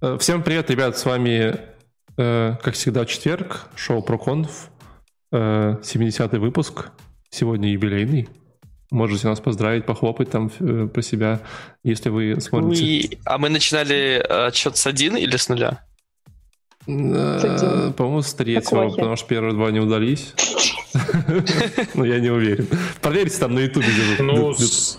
Э, всем привет, ребят, с вами, э, как всегда, четверг, шоу ProConf, э, 70-й выпуск, сегодня юбилейный. Можете нас поздравить, похлопать там э, про себя, если вы смотрите. И- А мы начинали э, отсчет с один или с нуля? Э, По-моему, с третьего, потому что первые два не удались. Но я не уверен. Проверьте там на ютубе. Ну, с-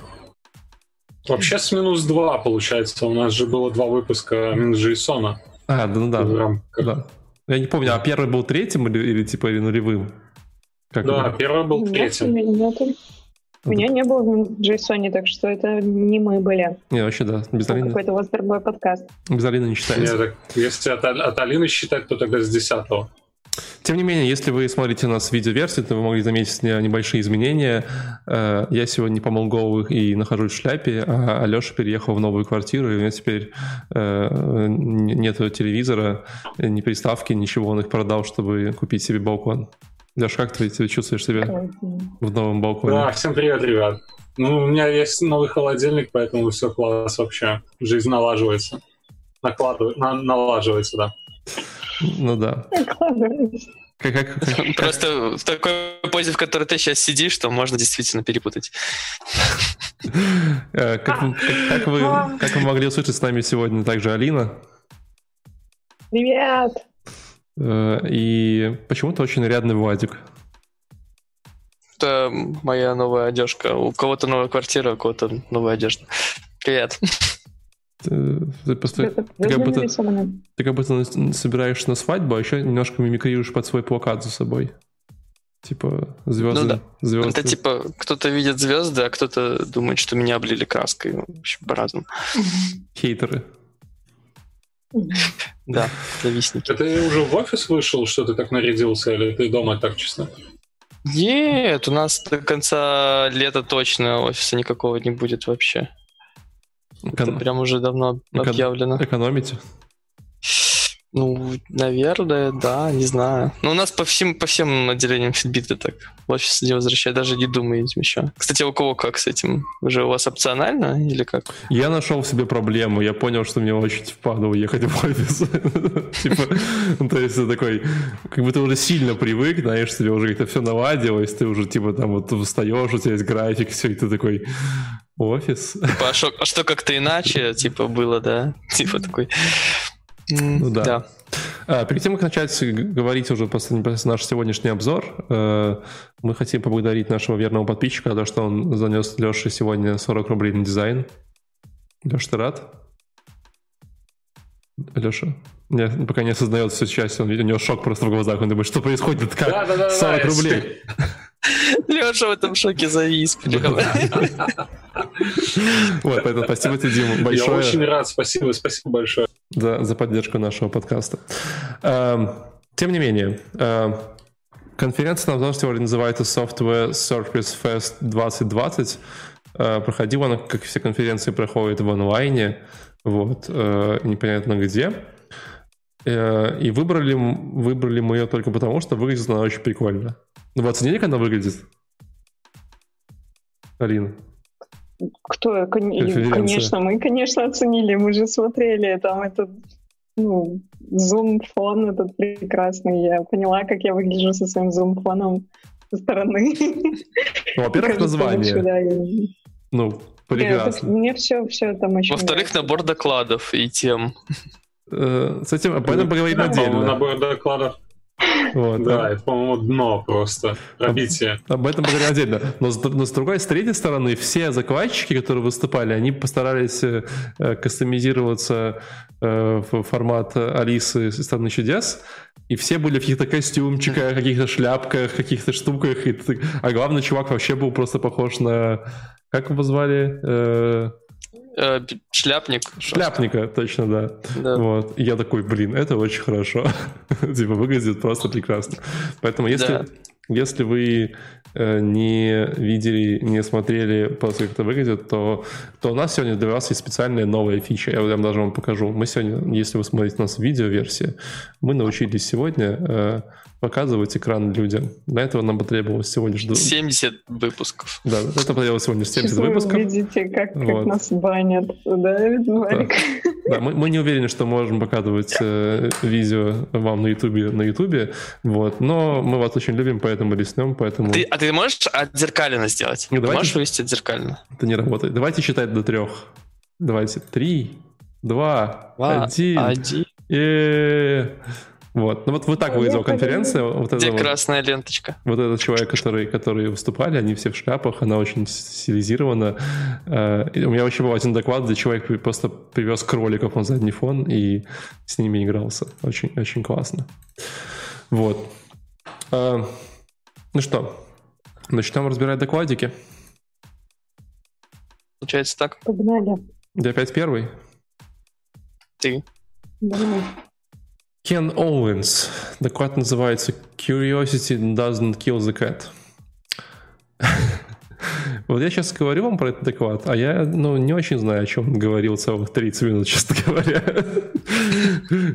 вообще с минус 2 получается. У нас же было два выпуска минус Джейсона. А, да, ну да. рамках. Да. Я не помню, а первый был третьим или, или типа или нулевым? Как Да, это? первый был Нет, третьим. нету. Меня не было в Джейсоне, так что это не мы были. Не, вообще да, без Алины, какой-то у вас другой подкаст. без Алины не считается. так, если от, от Алины считать, то тогда с 10 Тем не менее, если вы смотрите нас в видеоверсии, то вы могли заметить не- небольшие изменения. Э, Я сегодня помыл голову и нахожусь в шляпе, а Алеша переехал в новую квартиру, и у меня теперь э, н- нету телевизора, ни приставки, ничего. Он их продал, чтобы купить себе балкон. Леш, как ты себя чувствуешь себя в новом балконе? Да, всем привет, ребят. Ну, у меня есть новый холодильник, поэтому все класс вообще. Жизнь налаживается. Накладывает, на- налаживается, да. Ну да. Как, как- как- Просто в такой позе, в которой ты сейчас сидишь, что можно действительно перепутать. Э, Как, вы- как- как вы, как вы могли услышать с нами сегодня также Алина. Привет! Э, И почему-то очень нарядный Владик. Это моя новая одежка. У кого-то новая квартира, у кого-то новая одежда. Привет. Ты, ты просто- Это ты как будто, ты как будто собираешься на свадьбу, а еще немножко мимикрируешь под свой плакат за собой. Типа звезды. Ну да. звезды. Это типа кто-то видит звезды, а кто-то думает, что меня облили краской. В общем, по-разному. Хейтеры. Да, завистники. Это ты уже в офис вышел, что ты так нарядился, или ты дома так честно? Нет, у нас до конца лета точно офиса никакого не будет вообще. Это Экон- прям уже давно Экон- объявлено. Экономите. Ну, наверное, да, не знаю. Но у нас по всем, по всем отделениям фидбиты так в офис не возвращают, даже не думаете еще. Кстати, у кого как с этим? Уже у вас опционально или как? Я нашел в себе проблему. Я понял, что мне очень впадло уехать в офис. Типа, ну, то есть ты такой, как будто уже сильно привык, знаешь, тебе уже как-то все наладилось, ты уже типа там вот встаешь, у тебя есть график, все, и ты такой, офис. Типа, а шо- а что как-то иначе, типа, было, да? Типа такой... Ну да. Да. А, перед тем, как начать говорить уже наш сегодняшний обзор, э, мы хотим поблагодарить нашего верного подписчика за то, что он занес Леше сегодня 40 рублей на дизайн. Леша, ты рад? Леша? Нет, пока не осознает всю часть, он, у него шок просто в глазах, он думает, что происходит, как Да-да-да-да, 40 я рублей. Леша в этом шоке завис. Вот, поэтому спасибо тебе, Дима, Я большое. очень рад, спасибо, спасибо большое. за, за поддержку нашего подкаста. Эм, Тем не менее, эм, конференция на обзор сегодня называется Software Surface Fest 2020. Э, Проходила она, как все конференции, проходит в онлайне, вот, э, непонятно где. Э, И выбрали, выбрали мы ее только потому, что выглядит она очень прикольно. Вы оценили, как она выглядит? Алина? Кто? Конечно, мы, конечно, оценили. Мы же смотрели там этот ну, зум-фон этот прекрасный. Я поняла, как я выгляжу со своим зум-фоном со стороны. Ну, во-первых, название. лучше, да, и- Ну, прекрасно. Мне все, все там очень Во-вторых, нравится. набор докладов и тем. Э, С этим об этом поговорим отдельно. Набор докладов. Вот, Да, это, по-моему, дно просто. Пробитие. Об этом поговорим отдельно. Но с, но с другой, с третьей стороны, все закладчики, которые выступали, они постарались э, э, кастомизироваться э, в формат Алисы из «Страны чудес», и все были в каких-то костюмчиках, каких-то шляпках, каких-то штуках. И А главный чувак вообще был просто похож на... Как его звали? Э, Э, Шляпник. Шляпника, точно, да. Да. Вот. И я такой, блин, это очень хорошо. типа, выглядит просто прекрасно. Поэтому, если, Да. Если вы э, не видели, не смотрели просто как это выглядит, то, то у нас сегодня для вас есть специальная новая фича. Я вам даже вам покажу. Мы сегодня, если вы смотрите нас в видеоверсии, мы научились сегодня э, показывать экран людям. Для этого нам потребовалось всего лишь... 70 выпусков. Да, это потребовалось лишь 70 Сейчас вы выпусков. увидите, как, как Вот. нас банят. Да, Варик? Да, мы, мы не уверены, что можем показывать э, видео вам на Ютубе, на Ютубе, вот, но мы вас очень любим, поэтому рискнем, поэтому Ты, а ты можешь отзеркально сделать? Ну, Ты давайте. можешь вывести отзеркально? это не работает. Давайте считать до трех. Давайте. Три, два, Два, один. Один. И... Вот. Ну вот, вот так выглядела конференция. Вот это Где вот. красная ленточка? Вот этот человек, который, которые выступали, они все в шляпах, она очень стилизирована. Э, и У меня вообще был один доклад, где человек просто привез кроликов на задний фон и с ними игрался. Очень, очень классно. Вот. Э, Ну что, начнем разбирать докладики. Получается так? Погнали. Я опять первый. Ты. Давай. Кен Оуэнс. Доклад называется Curiosity doesn't kill the cat. Вот я сейчас говорю вам про этот доклад, а я ну, не очень знаю, о чем говорил целых 30 минут, честно говоря.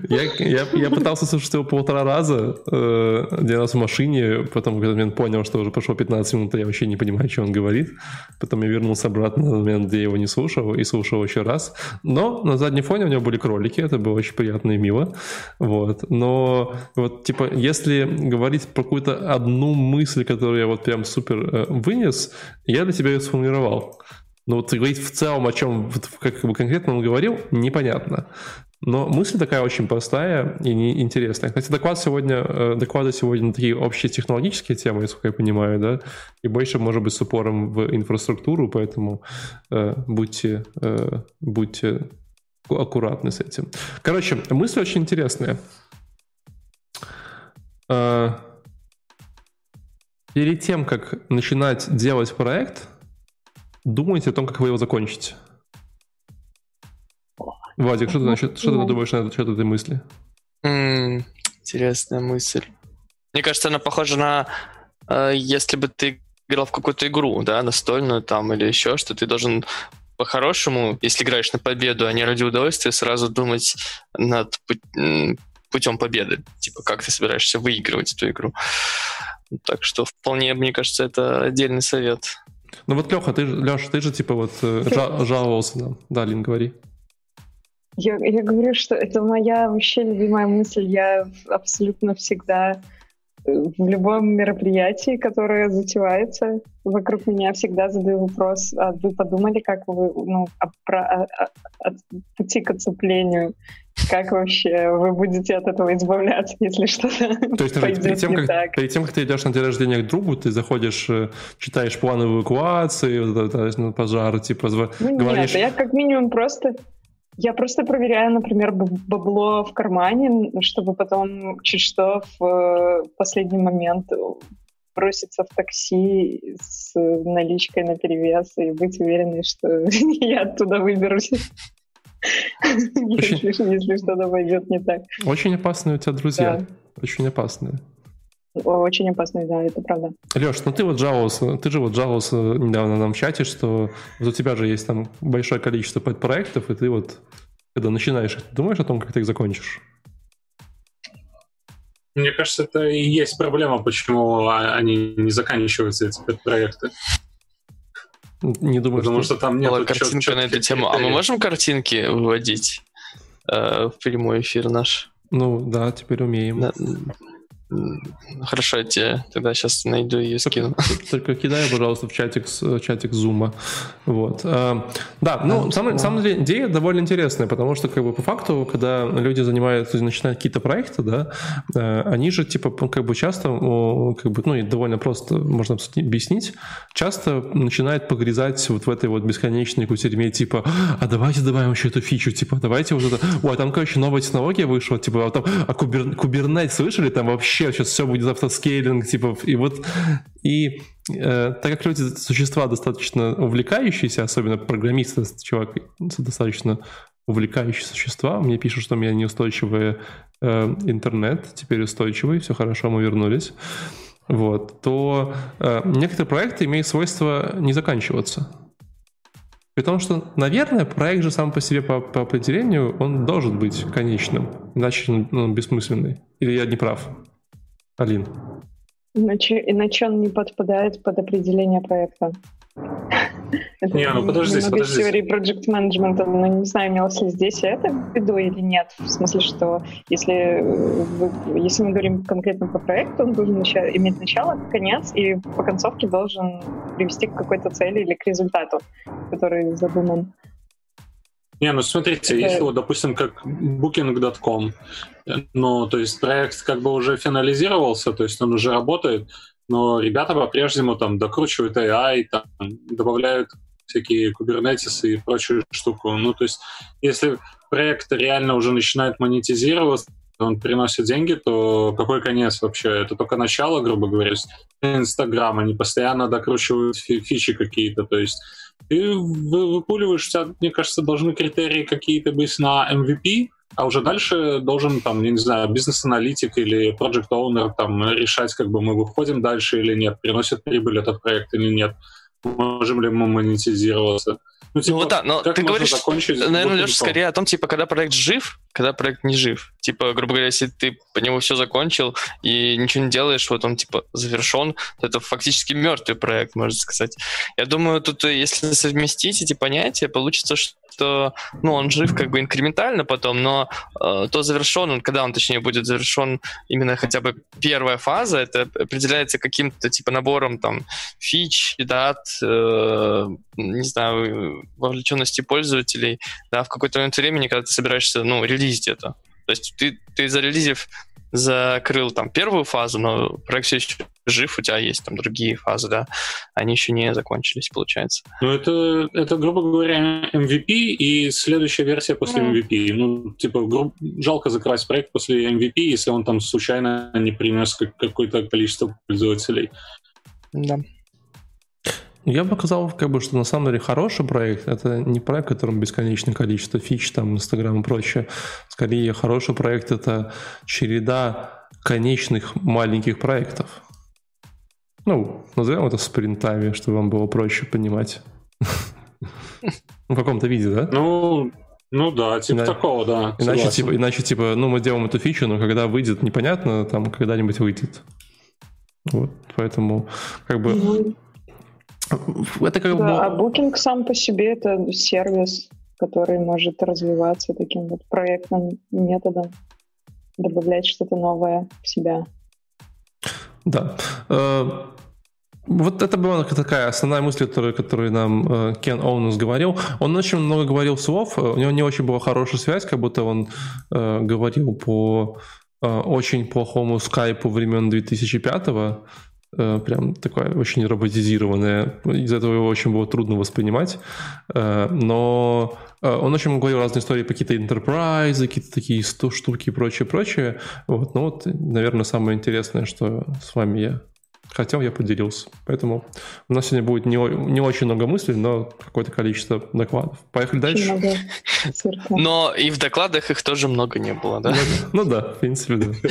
Я, я, я пытался слушать его полтора раза, э, один раз в машине, потом в какой-то момент понял, что уже прошло 15 минут, и я вообще не понимаю, что он говорит. Потом я вернулся обратно на момент, где я его не слушал, и слушал еще раз. Но на заднем фоне у него были кролики, это было очень приятно и мило. Вот. Но вот, типа, если говорить про какую-то одну мысль, которую я вот прям супер э, вынес, я для тебя ее сформулировал. Но вот говорить в целом, о чем вот как бы конкретно он говорил, непонятно. Но мысль такая очень простая и интересная. Кстати, доклад сегодня, э, доклады сегодня такие общие технологические темы, насколько я понимаю, да, и больше, может быть, с упором в инфраструктуру, поэтому э, будьте, э, будьте аккуратны с этим. Короче, мысль очень интересная. Э, Перед тем, как начинать делать проект, думайте о том, как вы его закончите. Владик, что ты, насчет- что ты думаешь на этот счет этой мысли? М, Интересная мысль. Мне кажется, она похожа на э, если бы ты играл в какую-то игру, да, настольную там или еще что, ты должен по-хорошему, если играешь на победу, а не ради удовольствия, сразу думать над путем победы. Типа, как ты собираешься выигрывать эту игру. Так что вполне, мне кажется, это отдельный совет. Ну вот, Леха, ты, же- Леша, ты же типа вот э, жа- жаловался нам. Да, Лин, говори. Я, я говорю, что это моя вообще любимая мысль. Я абсолютно всегда э, в любом мероприятии, которое затевается, вокруг меня всегда задаю вопрос, а вы подумали, как вы, ну, о про- о- о- от пути к отцеплению? Как вообще вы будете от этого избавляться, если что-то То есть пойдет перед тем, не как, так? перед тем, как ты идешь на день рождения к другу, ты заходишь, э, читаешь план эвакуации, вот это, пожар, типа, Ну, говоришь... нет, я как минимум просто... Я просто проверяю, например, бабло в кармане, чтобы потом чуть что в э, последний момент броситься в такси с наличкой на перевес и быть уверенной, что я оттуда выберусь. Если если что-то пойдет не так. Очень опасные у тебя друзья. Да. Очень опасные. Очень опасно, да, это правда. Леш, ну ты вот жаловался, ты же вот жаловался недавно нам в чате, что вот у тебя же есть там большое количество подпроектов, и ты вот, когда начинаешь, их, ты думаешь о том, как ты их закончишь? Мне кажется, это и есть проблема, почему они не заканчиваются, эти проекты. Не думаю, Потому что... что там нет Была картинка на эту тему. А мы можем картинки выводить э, в прямой эфир наш? Ну да, теперь умеем. Да, Хорошо, я тебе тогда сейчас найду и скину. Только кидай, пожалуйста, в чатик, с- чатик зума. Вот. А, Да, ну, самом- на да. самом деле идея довольно интересная, потому что, как бы, по факту, когда люди занимаются, начинают какие-то проекты, да, э, они же, типа, как бы часто, как бы, ну, и довольно просто можно объяснить, часто начинают погрязать вот в этой вот бесконечной кутерьме, типа, а давайте добавим еще эту фичу, типа, давайте вот это, ой, там, короче, новая технология вышла, типа, а там, а кубер, кубернет слышали, там вообще сейчас все будет автоскейлинг, типа, и вот, и э, так как люди существа достаточно увлекающиеся, особенно программисты, чувак, достаточно увлекающие существа, мне пишут, что у меня неустойчивый э, интернет, теперь устойчивый, все хорошо, мы вернулись. вот, то э, некоторые проекты имеют свойство не заканчиваться. При том, что, наверное, проект же сам по себе по, по определению, он должен быть конечным, иначе он ну, бессмысленный. Или я не прав? Алин? Иначе, иначе он не подпадает под определение проекта. Это не, ну подождите, подождите. теории project management, но не знаю, имелось ли здесь это в виду или нет. В смысле, что если, вы, если мы говорим конкретно по проекту, он должен начало, иметь начало, конец, и по концовке должен привести к какой-то цели или к результату, который задуман. Не, ну смотрите, если вот, допустим, как Booking.com, ну, то есть проект как бы уже финализировался, то есть он уже работает, но ребята по-прежнему там докручивают AI, там, добавляют всякие Kubernetes и прочую штуку. Ну, то есть, если проект реально уже начинает монетизироваться, он приносит деньги, то какой конец вообще? Это только начало, грубо говоря. Инстаграм, они постоянно докручивают фи фичи какие-то, то есть ты выпуливаешь, мне кажется, должны критерии какие-то быть на MVP, а уже дальше должен, там, я не знаю, бизнес-аналитик или project owner там решать, как бы мы выходим дальше или нет, приносит прибыль этот проект или нет, можем ли мы монетизироваться. Ну, типа, ну вот да, но ты говоришь, наверное, Леша, скорее о том, типа, когда проект жив, когда проект не жив. Типа, грубо говоря, если ты по нему все закончил и ничего не делаешь, вот он, типа, завершен, то это фактически мертвый проект, можно сказать. Я думаю, тут э, если совместить эти понятия, получится, что ну, он жив как бы инкрементально потом, но э, то завершен он, когда он, точнее, будет завершен именно хотя бы первая фаза, это определяется каким-то типа набором там фич, дат, э, не знаю, вовлеченности пользователей, да, в какой-то момент времени, когда ты собираешься, ну, релизить это. То есть ты, ты зарелизив закрыл там первую фазу, но проект все еще жив, у тебя есть там другие фазы, да, они еще не закончились, получается. Ну, это, это грубо говоря, MVP и следующая версия после mm. MVP. Ну, типа, гру... жалко закрывать проект после MVP, если он там случайно не принес какое-то количество пользователей. Да. Я бы сказал, как бы, что на самом деле хороший проект — это не проект, в котором бесконечное количество фич, там, Инстаграм и прочее. Скорее, хороший проект — это череда конечных маленьких проектов. Ну, назовем это спринтами, чтобы вам было проще понимать. В каком-то виде, да? Ну, ну да, типа Ина... такого, да. Иначе типа, иначе, типа, ну, мы делаем эту фичу, но когда выйдет, непонятно, там, когда-нибудь выйдет. Вот, поэтому, как бы, ну, это как да, бы... А Booking сам по себе это сервис, который может развиваться таким вот проектным методом, добавлять что-то новое в себя. Да. Э, вот это была такая основная мысль, которую, которую нам э, Кен Оунус говорил. Он очень много говорил слов, у него не очень была хорошая связь, как будто он э, говорил по очень плохому скайпу времен 2005 -го. Э, прям такое очень роботизированное. Из-за этого его очень было трудно воспринимать. Э, но э, он очень говорил разные истории по какие-то enterprise, какие-то такие 100 штуки и прочее, прочее. Вот, ну вот, наверное, самое интересное, что с вами я хотел, я поделился. Поэтому у нас сегодня будет не, не очень много мыслей, но какое-то количество докладов. Поехали дальше. Но и в докладах их тоже много не было, да? Ну, ну да, в принципе, да.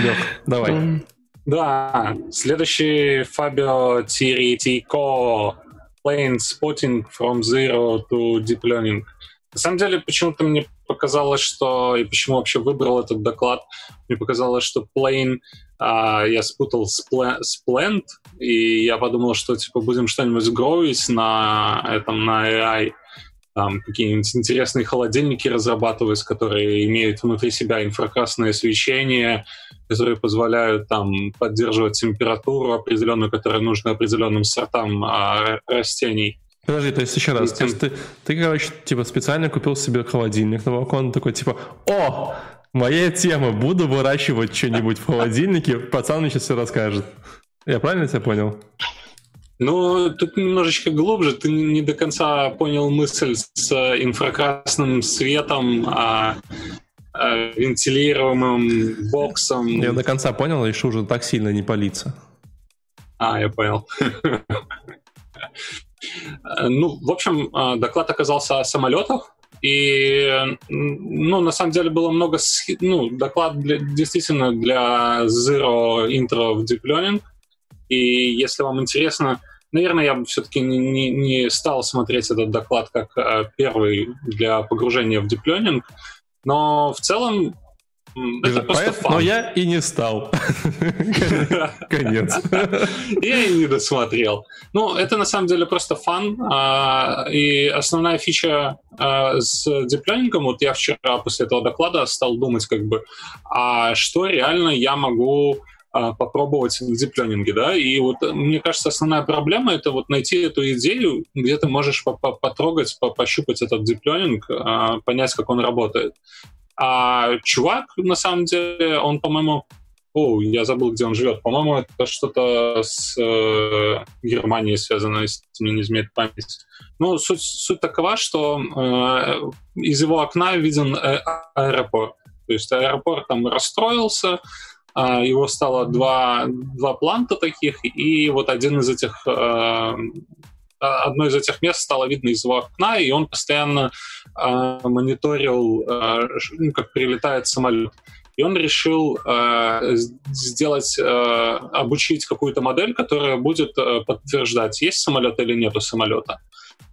Лех, давай. Да, следующий Фабио Тиритико Plane Spotting from Zero to Deep Learning. На самом деле, почему-то мне показалось, что... И почему вообще выбрал этот доклад? Мне показалось, что Plane а, я спутал с, с Plant, и я подумал, что типа будем что-нибудь гроить на этом, на AI там какие-нибудь интересные холодильники разрабатывать, которые имеют внутри себя инфракрасное свечение, которые позволяют там поддерживать температуру определенную, которая нужна определенным сортам а, растений. Подожди, то есть еще раз, то есть ты, ты, короче, типа специально купил себе холодильник на балкон, такой типа, о, моя тема, буду выращивать что-нибудь в холодильнике, пацан мне сейчас все расскажет. Я правильно тебя понял? Ну, тут немножечко глубже. Ты не до конца понял мысль с инфракрасным светом, а, а вентилируемым боксом. Я до конца понял, решил уже так сильно не палиться. А, я понял. Ну, в общем, а, доклад оказался о самолетах, И, ну, на самом деле было много, ну, доклад для, действительно для Zero Intro в Deep Learning. И если вам интересно, наверное, я бы все-таки не, не, не стал смотреть этот доклад как э, первый для погружения в Deep Learning, но в целом это просто фан. Но я и не стал. Конец. Я и не досмотрел. Ну, это на самом деле просто фан. А, и основная фича а, с дипленингом, вот я вчера после этого доклада стал думать, как бы, а что реально я могу попробовать в диплёнинге, да, и вот мне кажется, основная проблема это вот найти эту идею, где ты можешь потрогать, пощупать этот диплёнинг, понять, как он работает. А чувак, на самом деле, он, по-моему, о, я забыл, где он живет. По-моему, это что-то с э, Германией связано, если мне не изменяет память. Ну, суть, суть такова, что э, из его окна виден э, аэропорт. То есть аэропорт там расстроился, э, его стало два, два планта таких, и вот один из этих э, одно из этих мест стало видно из его окна, и он постоянно э, мониторил, э, ну, как прилетает самолет. И он решил э, сделать, э, обучить какую-то модель, которая будет э, подтверждать, есть самолет или нет у самолета.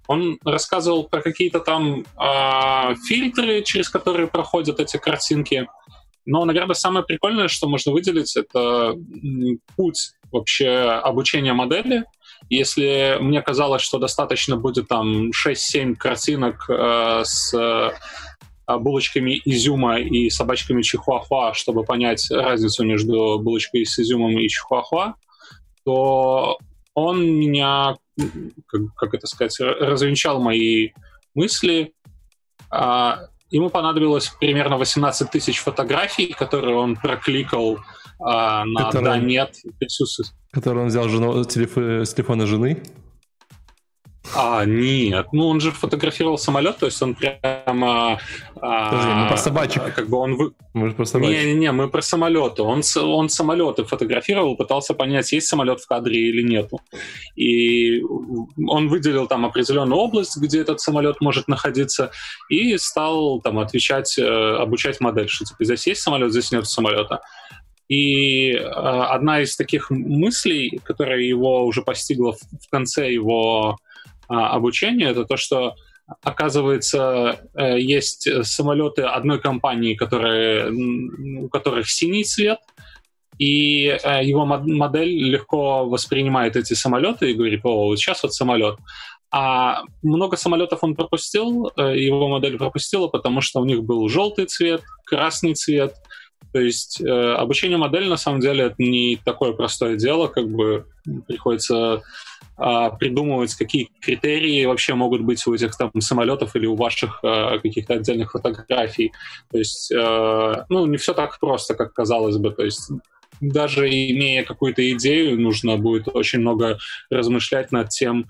Он рассказывал про какие-то там э, фильтры, через которые проходят эти картинки. Но, наверное, самое прикольное, что можно выделить, это путь вообще обучения модели, если мне казалось, что достаточно будет там 6-7 картинок э, с э, булочками изюма и собачками чихуахуа, чтобы понять разницу между булочкой с изюмом и чихуахуа, то он меня, как, как это сказать, развенчал мои мысли. А, ему понадобилось примерно 18 тысяч фотографий, которые он прокликал а, на который, да, нет. Который он взял жену, телеф, с телефона жены? А, нет. Ну, он же фотографировал самолет, то есть он прямо... А, Подожди, мы про собачек. Как бы он... Вы... Мы про собачек. Не-не-не, мы про самолеты. Он, он самолеты фотографировал, пытался понять, есть самолет в кадре или нету. И он выделил там определенную область, где этот самолет может находиться, и стал там отвечать, э, обучать модель, что типа здесь есть самолет, здесь нет самолета. И э, одна из таких мыслей, которая его уже постигла в, в конце его обучения, это то, что оказывается э, есть самолеты одной компании, которые, у которых синий цвет, и э, его модель легко воспринимает эти самолеты и говорит, о, вот сейчас вот самолет. А много самолетов он пропустил, э, его модель пропустила, потому что у них был желтый цвет, красный цвет, то есть э, обучение модели на самом деле это не такое простое дело, как бы приходится э, придумывать, какие критерии вообще могут быть у этих там самолетов или у ваших э, каких-то отдельных фотографий. То есть, э, ну, не все так просто, как казалось бы. То есть даже имея какую-то идею, нужно будет очень много размышлять над тем,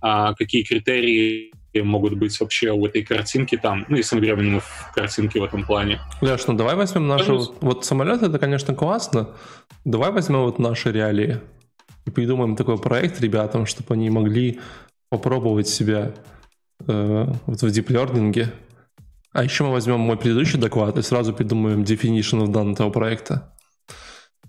а, какие критерии могут быть вообще у этой картинки там, ну, если мы говорим именно в картинке в этом плане. Леш, ну давай возьмем нашу... Вот, вот самолет, это, конечно, классно. Давай возьмем вот наши реалии и придумаем такой проект ребятам, чтобы они могли попробовать себя э, вот в Learning. А еще мы возьмем мой предыдущий доклад и сразу придумаем definition of данного проекта.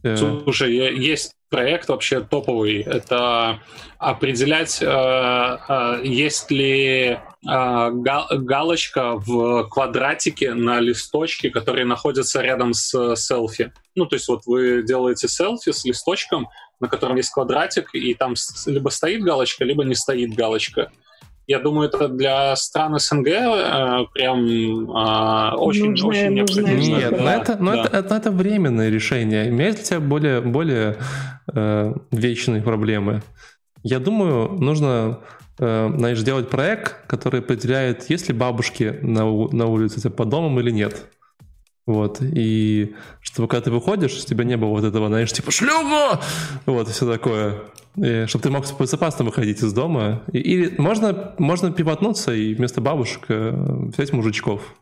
Э, Слушай, есть проект вообще топовый. Это определять, э, э, есть ли галочка в квадратике на листочке, который находится рядом с селфи. Ну, то есть вот вы делаете селфи с листочком, на котором есть квадратик, и там либо стоит галочка, либо не стоит галочка. Я думаю, это для стран СНГ э, прям э, очень, нужное, очень необходимо. Нет, да, но, это, но да. это, это, это временное решение. Имеет ли тебя более, более э, вечные проблемы? Я думаю, нужно э, знаешь, сделать проект, который определяет, есть ли бабушки на, на улице по домам или нет. Вот, и чтобы когда ты выходишь, у тебя не было вот этого, знаешь, типа шлюха! Вот, и все такое. И, чтобы ты мог безопасно выходить из дома. И, или можно, можно пивотнуться и вместо бабушек э, взять мужичков.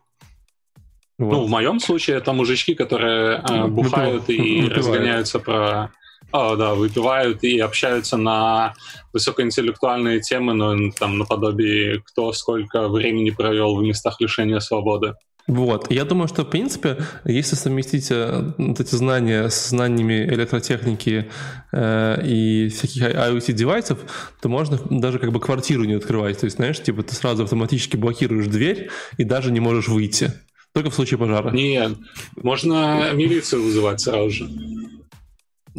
Вот. Ну, в моем случае это мужички, которые э, бухают и Выпивают. разгоняются по О, да, выпивают и общаются на высокоинтеллектуальные темы, но там наподобие кто сколько времени провел в местах лишения свободы. Вот. Я думаю, что, в принципе, если совместить э, вот эти знания с знаниями электротехники э, и всяких IoT-девайсов, то можно даже как бы квартиру не открывать. То есть, знаешь, типа ты сразу автоматически блокируешь дверь и даже не можешь выйти. Только в случае пожара. Нет, можно милицию вызывать сразу же.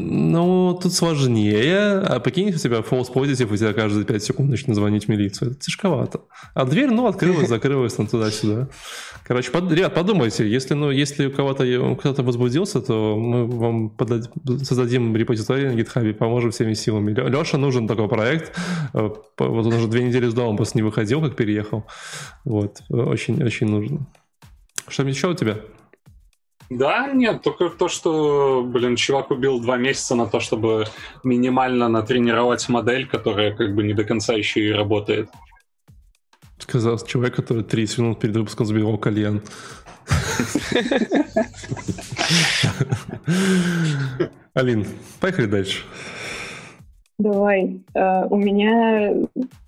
Ну, тут сложнее. А прикинь, у тебя false positive, у тебя каждые 5 секунд начнет звонить в милицию. Это тяжковато. А дверь, ну, открылась, закрылась, там туда-сюда. Короче, под, ребят, подумайте, если, ну, если у кого-то кто-то возбудился, то мы вам подад... создадим репозиторий на GitHub, поможем всеми силами. Леша нужен такой проект. Э, вот он уже две недели с дома просто не выходил, как переехал. Вот, очень-очень нужно. Что-нибудь еще у тебя? Да, нет, только то, что, блин, чувак убил два месяца на то, чтобы минимально натренировать модель, которая как бы не до конца еще и работает. Сказал человек, который 30 минут перед выпуском забивал кальян. Алин, поехали дальше. Давай. Uh, у меня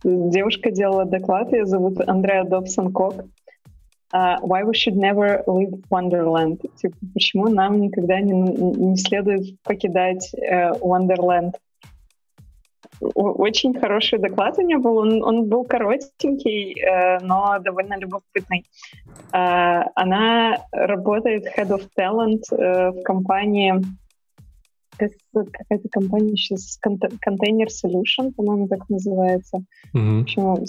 девушка делала доклад, ее зовут Андреа Добсон Кок uh, why we should never leave Wonderland. Типа, почему нам никогда не, не следует покидать uh, Wonderland. Очень хороший доклад у нее был. Он, он был коротенький, э, но довольно любопытный. Э, она работает Head of Talent э, в компании какая-то компания сейчас Container Solution, по-моему, так называется. Mm-hmm. Почему?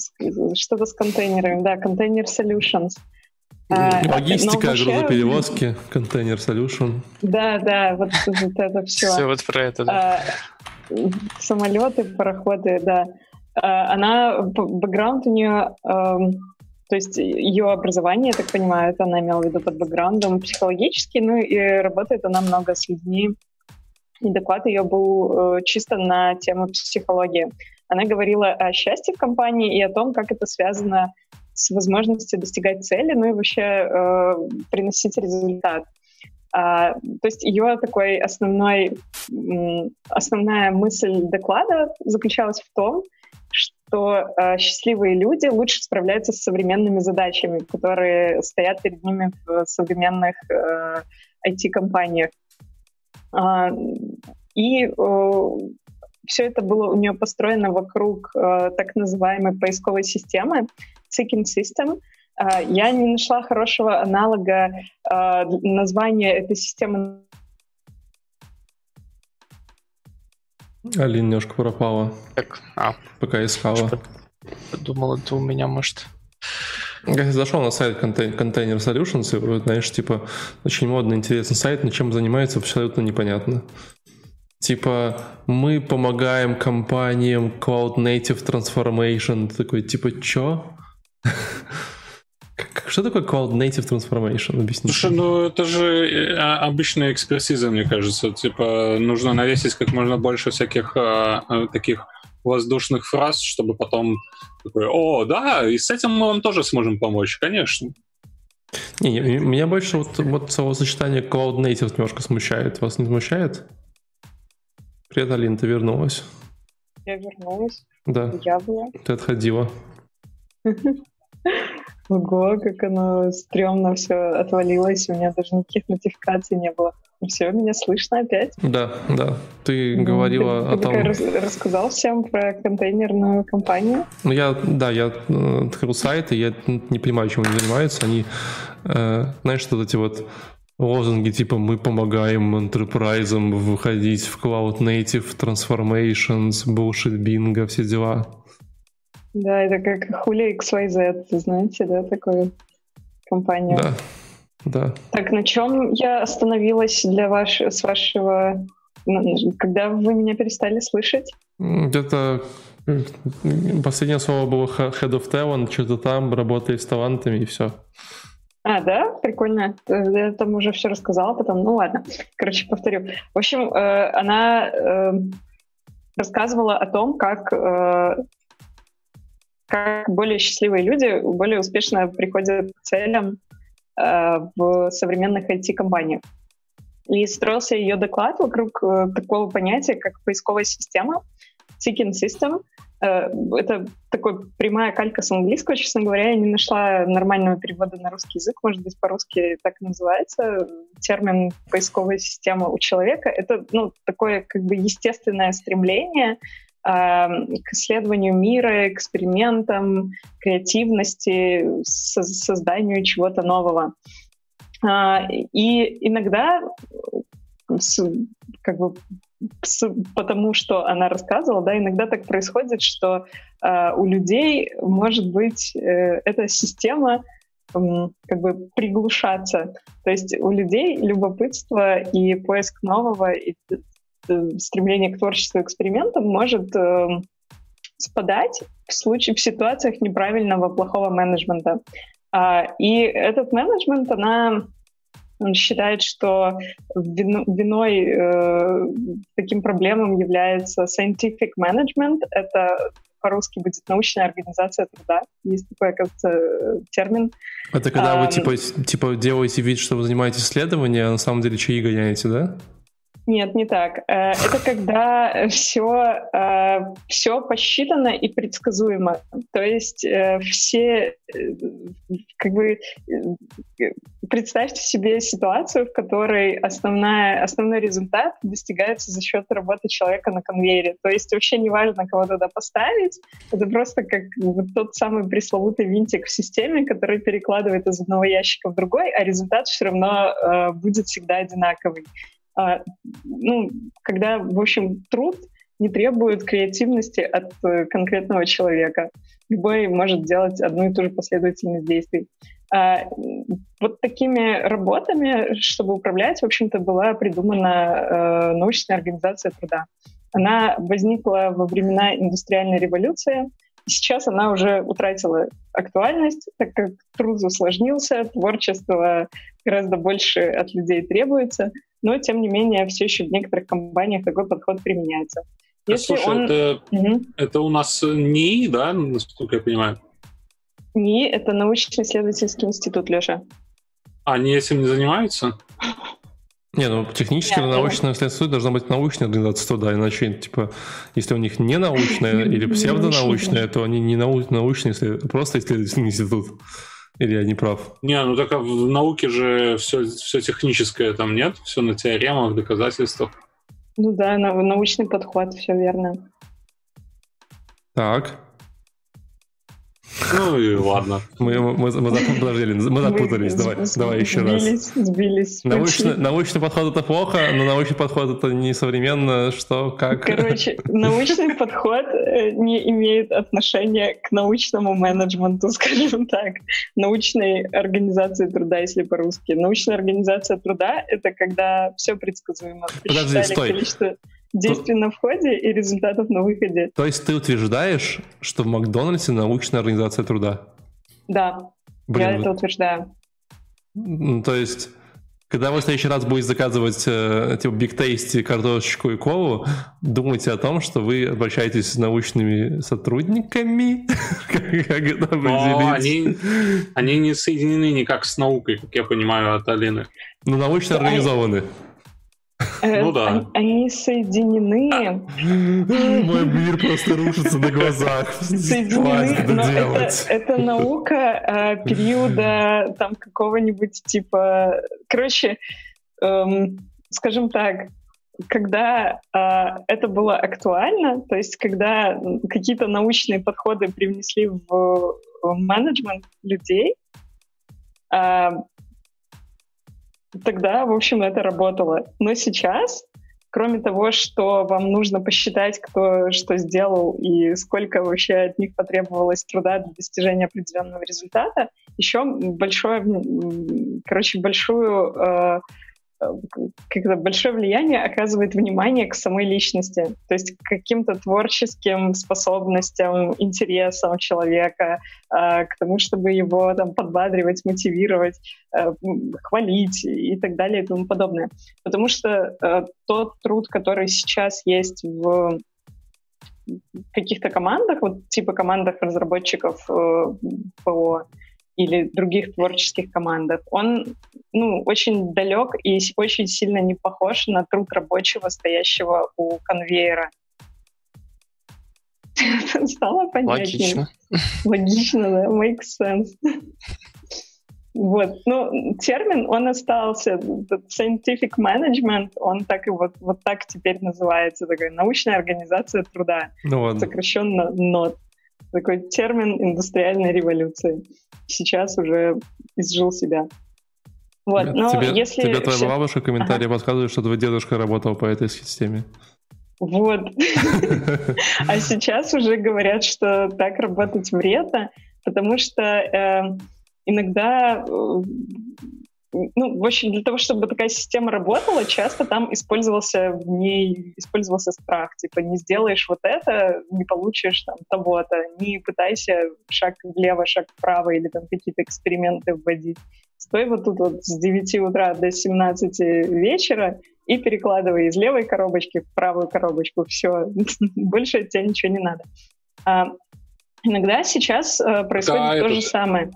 Что-то с контейнерами, да, Container Solutions. Логистика, вообще... грузоперевозки, контейнер solution. Да, да, вот, вот это все. Все вот про это, да. Самолеты, пароходы, да. А, она, бэкграунд у нее, то есть ее образование, я так понимаю, это она имела в виду под бэкграундом психологический, ну и работает она много с людьми. И доклад ее был э, чисто на тему психологии. Она говорила о счастье в компании и о том, как это связано с возможностью достигать цели, ну и вообще э, приносить результат. А, то есть ее такой основной, основная мысль доклада заключалась в том, что э, счастливые люди лучше справляются с современными задачами, которые стоят перед ними в современных э, IT-компаниях. А, и э, все это было у нее построено вокруг э, так называемой поисковой системы, Seeking System. Uh, я не нашла хорошего аналога uh, названия этой системы. Алина немножко пропала. Так, а. Пока искала. Думал, это у меня, может... Я зашел на сайт Container Solutions, и, знаешь, типа, очень модный, интересный сайт, но чем занимается, абсолютно непонятно. Типа, мы помогаем компаниям Cloud Native Transformation. такой, типа, чё? Что такое Cloud Native Transformation? Объясни. Слушай, ну это же э, обычная экспертиза, мне кажется. Типа, нужно навесить как можно больше всяких а, а, таких воздушных фраз, чтобы потом такой, о, да, и с этим мы вам тоже сможем помочь, конечно. Не, меня больше вот, вот словосочетание Cloud Native немножко смущает. Вас не смущает? Привет, Алина, ты вернулась. Я вернулась. Да. Я была. Ты отходила. Ого, как оно стрёмно все отвалилось, у меня даже никаких нотификаций не было. Все, меня слышно опять? Да, да. Ты ну, говорила ты, о том... Ты рассказал всем про контейнерную компанию? Ну, я, да, я э, открыл сайт, и я не понимаю, чем они занимаются. Они, э, знаешь, что эти вот лозунги типа «Мы помогаем enterprise выходить в Cloud Native Transformations», bullshit bingo, все дела. Да, это как Хули XYZ, знаете, да, такую компанию. Да, да. Так, на чем я остановилась для ваш, с вашего... Когда вы меня перестали слышать? Где-то последнее слово было head of talent, что-то там, работает с талантами и все. А, да? Прикольно. Я там уже все рассказала потом. Ну ладно. Короче, повторю. В общем, э, она э, рассказывала о том, как э, как более счастливые люди более успешно приходят к целям э, в современных IT-компаниях. И строился ее доклад вокруг э, такого понятия, как поисковая система, seeking system. Э, это такой прямая калька с английского, честно говоря. Я не нашла нормального перевода на русский язык. Может быть, по-русски так и называется. Термин поисковая система у человека. Это ну, такое как бы естественное стремление к исследованию мира, экспериментам, креативности, созданию чего-то нового. А, и иногда, как бы, потому что она рассказывала, да, иногда так происходит, что а, у людей может быть э, эта система как бы приглушаться. То есть у людей любопытство и поиск нового, и Э, стремление к творчеству экспериментам может э, спадать в случае в ситуациях неправильного плохого менеджмента. А, и этот менеджмент, она считает, что виной э, таким проблемам является scientific management. Это по-русски будет научная организация труда. Есть такой, кажется, термин. Это когда а, вы типа, типа делаете вид, что вы занимаетесь исследованием, а на самом деле чаи гоняете, да? Нет, не так. Э, это когда все, э, все посчитано и предсказуемо. То есть э, все, как бы, представьте себе ситуацию, в которой основная, основной результат достигается за счет работы человека на конвейере. То есть вообще не важно, кого туда поставить. Это просто как вот тот самый пресловутый винтик в системе, который перекладывает из одного ящика в другой, а результат все равно будет всегда одинаковый. А, ну, когда, в общем, труд не требует креативности от э, конкретного человека. Любой может делать одну и ту же последовательность действий. А, вот такими работами, чтобы управлять, в общем-то, была придумана э, научная организация труда. Она возникла во времена индустриальной революции. Сейчас она уже утратила актуальность, так как труд усложнился, творчество гораздо больше от людей требуется но тем не менее все еще в некоторых компаниях такой подход применяется. Если Слушай, он... это, угу. это у нас НИИ, да, насколько я понимаю? НИИ — это научно-исследовательский институт, Леша. Они этим не занимаются? Не, ну технически Нет, научное исследование должна быть научная организация труда, иначе, типа, если у них не научная или псевдонаучная, то они не научные, просто исследовательский институт. Или я не прав? Не, ну так а в науке же все, все техническое там нет, все на теоремах, доказательствах. Ну да, научный подход, все верно. Так. Ну и ладно. Мы, мы, мы, подождали, мы запутались. Давай, давай еще сбились, раз. Сбились, научный, научный подход это плохо, но научный подход это не современно. Что, как? Короче, научный подход э, не имеет отношения к научному менеджменту, скажем так. Научной организации труда, если по-русски. Научная организация труда — это когда все предсказуемо. Подожди, стой. Количество действий на входе и результатов на выходе. То есть ты утверждаешь, что в Макдональдсе научная организация труда? Да, Блин, я это утверждаю. Ну, то есть, когда вы в следующий раз будете заказывать э, типа Big Tasty, картошечку и колу, думайте о том, что вы обращаетесь с научными сотрудниками. как это Но они, они не соединены никак с наукой, как я понимаю, от Алины. Ну, научно организованы. Э, ну да. Они, соединены. Мой мир просто рушится на глазах. Соединены, но это, наука э, периода там какого-нибудь типа... Короче, эм, скажем так, когда э, это было актуально, то есть когда какие-то научные подходы привнесли в, в менеджмент людей, э, тогда, в общем, это работало. Но сейчас, кроме того, что вам нужно посчитать, кто что сделал и сколько вообще от них потребовалось труда для достижения определенного результата, еще большое, короче, большую э, когда большое влияние оказывает внимание к самой личности, то есть к каким-то творческим способностям, интересам человека, э, к тому, чтобы его там подбадривать, мотивировать, э, хвалить и так далее и тому подобное. Потому что э, тот труд, который сейчас есть в каких-то командах, вот типа командах разработчиков ПО или других творческих командах, он ну, очень далек и очень сильно не похож на труд рабочего, стоящего у конвейера. Стало понятнее. Логично. Логично, да, makes sense. Вот, ну, термин, он остался, scientific management, он так и вот, вот так теперь называется, такая научная организация труда, Ну ладно. сокращенно НОТ. Такой термин индустриальной революции. Сейчас уже изжил себя. Вот, но тебе, если... тебе твоя всё- бабушка в комментарии подсказывает, что твой дедушка работал по этой системе. Вот. А сейчас уже говорят, что так работать вредно, потому что э, иногда, э, ну, в общем, для того, чтобы такая система работала, часто там использовался в ней использовался страх, типа не сделаешь вот это, не получишь там того-то, не пытайся шаг влево, шаг вправо или там какие-то эксперименты вводить. Стой вот тут вот с 9 утра до 17 вечера и перекладывай из левой коробочки в правую коробочку. Все, больше от тебя ничего не надо. А, иногда сейчас э, происходит Да, то это- же самое.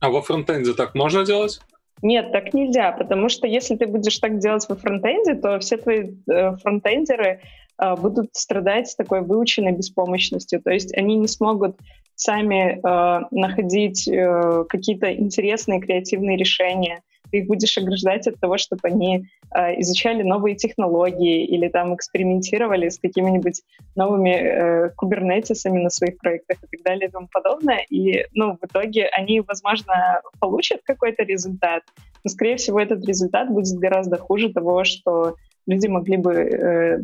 А во фронтенде так можно делать? Нет, так нельзя, потому что если ты будешь так делать во фронтенде, то все твои э, фронтендеры э, будут страдать такой выученной беспомощностью. То есть они не смогут сами э, находить э, какие-то интересные креативные решения. Ты их будешь ограждать от того, чтобы они э, изучали новые технологии или там экспериментировали с какими-нибудь новыми э, кубернетисами на своих проектах и так далее и тому подобное. И, ну, в итоге они, возможно, получат какой-то результат, но, скорее всего, этот результат будет гораздо хуже того, что люди могли бы э,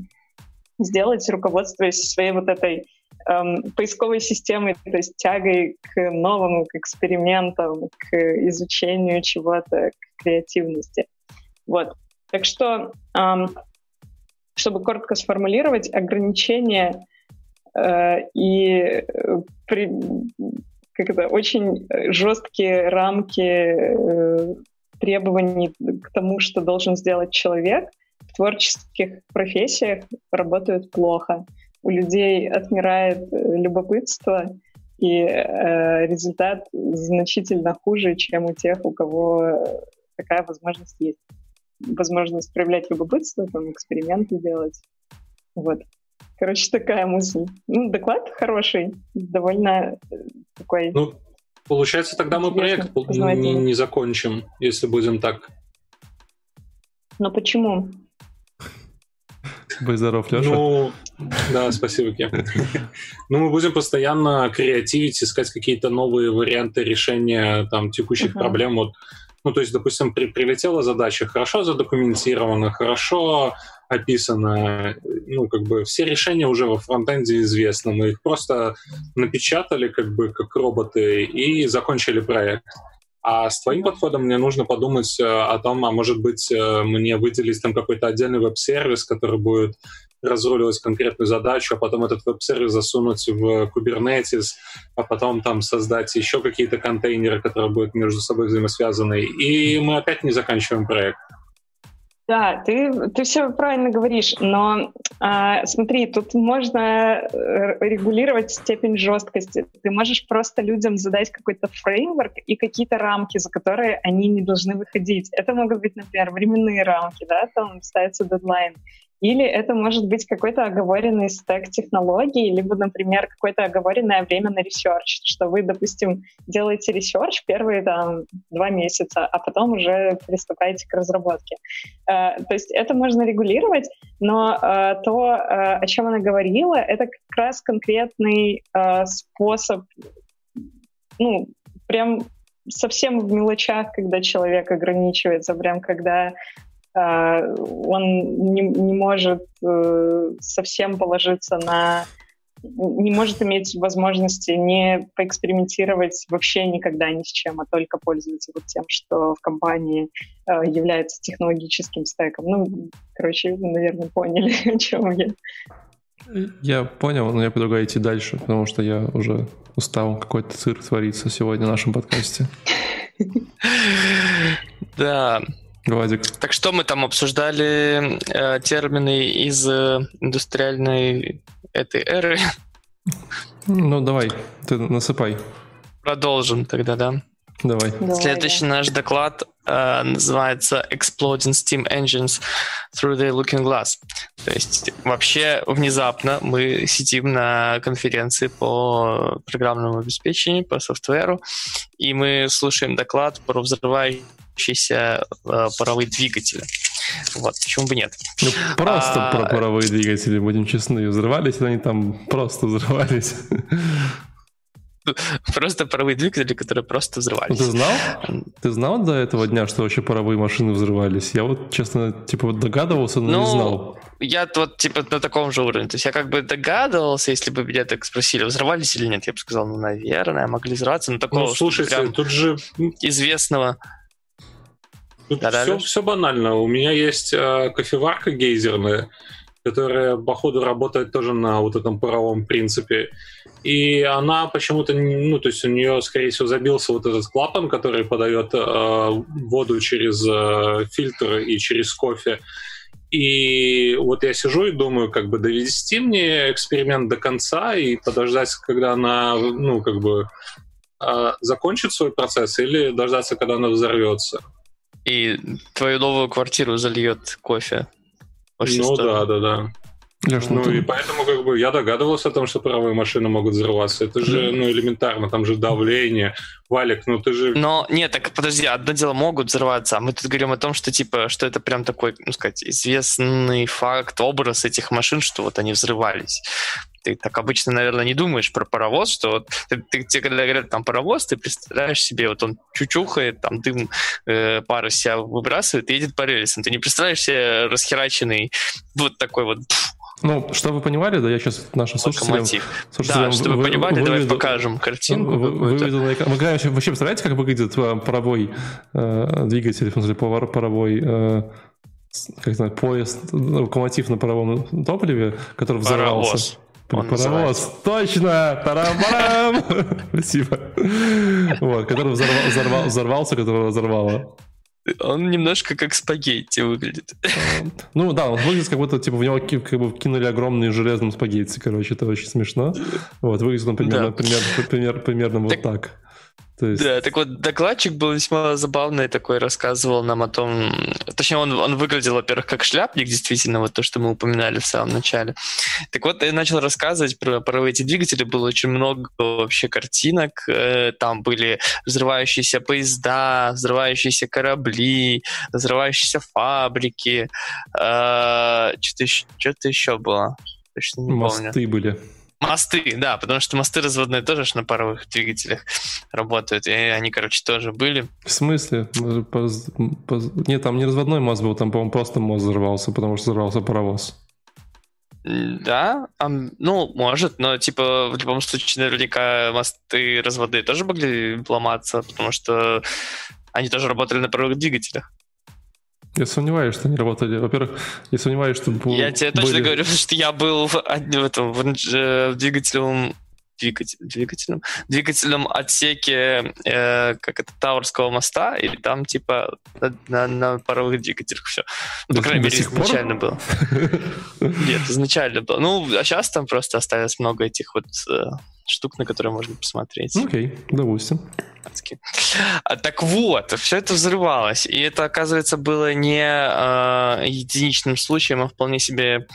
сделать, руководствуясь своей вот этой эм, поисковой системой, то есть тягой к новому, к экспериментам, к изучению чего-то, к креативности. Вот. Так что, эм, чтобы коротко сформулировать, ограничения э, и э, при, как это, очень жесткие рамки э, требований к тому, что должен сделать человек, творческих профессиях работают плохо. У людей отмирает э, любопытство, и э, результат значительно хуже, чем у тех, у кого такая возможность есть. Возможность проявлять любопытство, там, эксперименты делать. Вот. Короче, такая мысль. Ну, доклад хороший, довольно э, такой... Ну, получается, тогда мы проект не, не закончим, если будем так. Но почему? Будь здоров, Леша. Ну, да, спасибо, Кем. Ну, мы будем постоянно креативить, искать какие-то новые варианты решения там текущих Мгм. проблем. Вот, ну, то есть, допустим, при- прилетела задача хорошо задокументирована, хорошо описана. Ну, как бы все решения уже во фронтенде известны. Мы их просто напечатали как бы как роботы и закончили проект. А с твоим подходом мне нужно подумать э, о том, а может быть э, мне выделить там какой-то отдельный веб-сервис, который будет разруливать конкретную задачу, а потом этот веб-сервис засунуть в Kubernetes, а потом там создать еще какие-то контейнеры, которые будут между собой взаимосвязаны. И мы опять не заканчиваем проект. Да, ты, ты все правильно говоришь, но а, смотри, тут можно э, регулировать степень жесткости. Ты можешь просто людям задать какой-то фреймворк и какие-то рамки, за которые они не должны выходить. Это могут быть, например, временные рамки, да, там ставится дедлайн. Или это может быть какой-то оговоренный стек технологий, либо, например, какое-то оговоренное время на research, что вы, допустим, делаете research первые там два месяца, а потом уже приступаете к разработке. Э, То есть это можно регулировать, но э, то, э, о чем она говорила, это как раз конкретный э, способ, ну, прям совсем в мелочах, когда человек ограничивается, прям когда он не, не может э, совсем положиться на не может иметь возможности не поэкспериментировать вообще никогда ни с чем, а только пользоваться вот тем, что в компании э, является технологическим стеком. Ну, короче, вы, наверное, поняли, о чем я. Я понял, но я предлагаю идти дальше, потому что я уже устал. Какой-то цирк творится сегодня в нашем подкасте. Да. Владик, Так что мы там обсуждали э, термины из э, индустриальной этой эры? ну давай, ты насыпай. Продолжим тогда, да? Давай. Давай, Следующий да. наш доклад э, называется Exploding Steam Engines Through the Looking Glass. То есть вообще внезапно мы сидим на конференции по программному обеспечению, по софтверу, и мы слушаем доклад про взрывающиеся э, паровые двигатели. Вот, почему бы нет? Ну, просто А, про паровые двигатели, будем честны. Взрывались они там просто взрывались. Просто паровые двигатели, которые просто взрывались. ты знал? Ты знал до этого дня, что вообще паровые машины взрывались? Я вот, честно, типа вот догадывался, но не Ну, знал. Я вот типа на таком же уровне. То есть я как бы догадывался, если бы меня так спросили, взрывались или нет, я бы сказал, ну, наверное, могли взрываться, но такого Ну, слушайте, прям тут же известного. Тут Да-да, все, все банально. У меня есть э, кофеварка гейзерная, которая, походу, работает тоже на вот этом паровом принципе. И она почему-то, ну, то есть у нее, скорее всего, забился вот этот клапан, который подает э, воду через э, фильтр и через кофе. И вот я сижу и думаю, как бы довести мне эксперимент до конца и подождать, когда она, ну, как бы э, закончит свой процесс, или дождаться, когда она взорвется. И твою новую квартиру зальет кофе. Ну стороны. да, да, да. Леш, ну, Ну ты- и поэтому как бы я догадывался о том, что паровые машины могут взрываться. Это же ну элементарно, там же давление. Валик, ну ты же... Но нет, так подожди, одно дело могут взорваться, а мы тут говорим о том, что типа, что это прям такой, ну сказать, известный факт, образ этих машин, что вот они взрывались. Ты так обычно, наверное, не думаешь про паровоз, что вот ты, ты- тебе когда говорят там паровоз, ты представляешь себе, вот он чучухает, там дым, э, пар из себя выбрасывает и едет по рельсам. Ты не представляешь себе расхераченный вот такой вот ну, чтобы вы понимали, да, я сейчас нашим слушателям... слушателям Да, чтобы вы- понимали, давай выведу- покажем картинку Вы- выведу на экран. Вы вообще, представляете, как выглядит э, паровой э, двигатель, в смысле, паровой э, как это, поезд, локомотив на паровом топливе, который взорвался? Паровоз. Паровоз, точно! Тарам-парам! Спасибо. Вот, который взорва- взорва- взорвался, которого взорвало. Он немножко как спагетти выглядит. Ну да, он выглядит как будто типа в него как бы кинули огромные железным спагетти, короче, это очень смешно. Вот, выглядит он примерно, Да. примерно, примерно, примерно вот Так- так. То есть, Да, так вот, докладчик был весьма забавный такой, рассказывал нам о том... Точнее, он, он выглядел, во-первых, как шляпник, действительно, вот то, что мы упоминали в самом начале. Так вот, я начал рассказывать про, про эти двигатели, было очень много вообще картинок. Э, Там были взрывающиеся поезда, взрывающиеся корабли, взрывающиеся фабрики. Э, Что-то еще, что-то еще было. Точно не помню. мосты были. Мосты, да, потому что мосты разводные тоже на паровых двигателях работают, и они, короче, тоже были. В смысле? Нет, там не разводной мост был, там, по-моему, просто мост взорвался, потому что взорвался паровоз. Да, ну, может, но, типа, в любом случае, наверняка мосты разводные тоже могли ломаться, потому что они тоже работали на паровых двигателях. Я сомневаюсь, что они работали. Во-первых, я сомневаюсь, что бу- Я тебе точно были- говорю, что я был в, в этом в, э, в двигателевом двигатель, двигательном, двигательном отсеке э, как это Тауэрского моста, и там типа на, на- на паровых двигателях все. по До- крайней мере, сих пор? изначально было. Нет, изначально было. Ну, а сейчас там просто осталось много этих вот э, штук, на которые можно посмотреть. Окей, допустим. адски. А, Так вот, все это взрывалось. И это, оказывается, было не э, единичным случаем, а вполне себе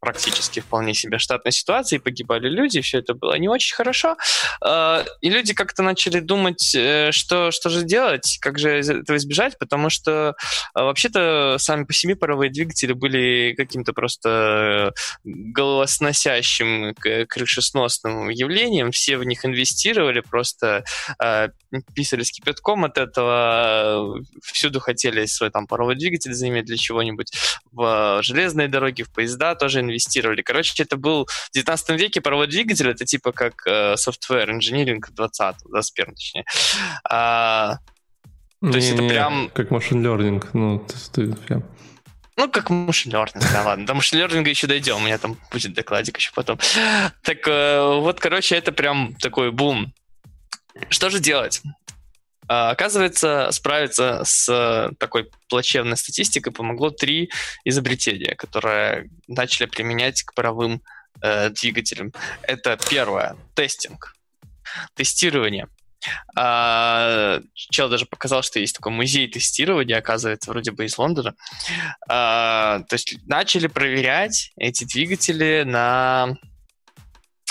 практически вполне себе штатной ситуации, погибали люди, все это было не очень хорошо. Э, И люди как-то начали думать, э, что, что же делать, как же этого избежать, потому что э, вообще-то сами по себе паровые двигатели были каким-то просто э, головосносящим, крышесносным явлением, все в них инвестировали, просто э, писали с кипятком от этого, всюду хотели свой там паровой двигатель заиметь для чего-нибудь, в железные дороги, в поезда тоже инвестировали. Короче, это был в 19 веке паровой двигатель, это типа как э, software engineering 20 21 точнее. А, То есть это Не-не-не, прям- Как машин learning. Ну, есть ты прям... Ну, как машин-лернинг, да, ладно. До машин-лернинга еще дойдем, у меня там будет докладик еще потом. Так э, вот, короче, это прям такой бум. Что же делать? А, Оказывается, справиться с такой плачевной статистикой помогло три изобретения, которые начали применять к паровым э, двигателям. Это первое — тестинг. Тестирование. А, чел даже показал, что есть такой музей тестирования, оказывается, вроде бы из Лондона. А, то есть начали проверять эти двигатели на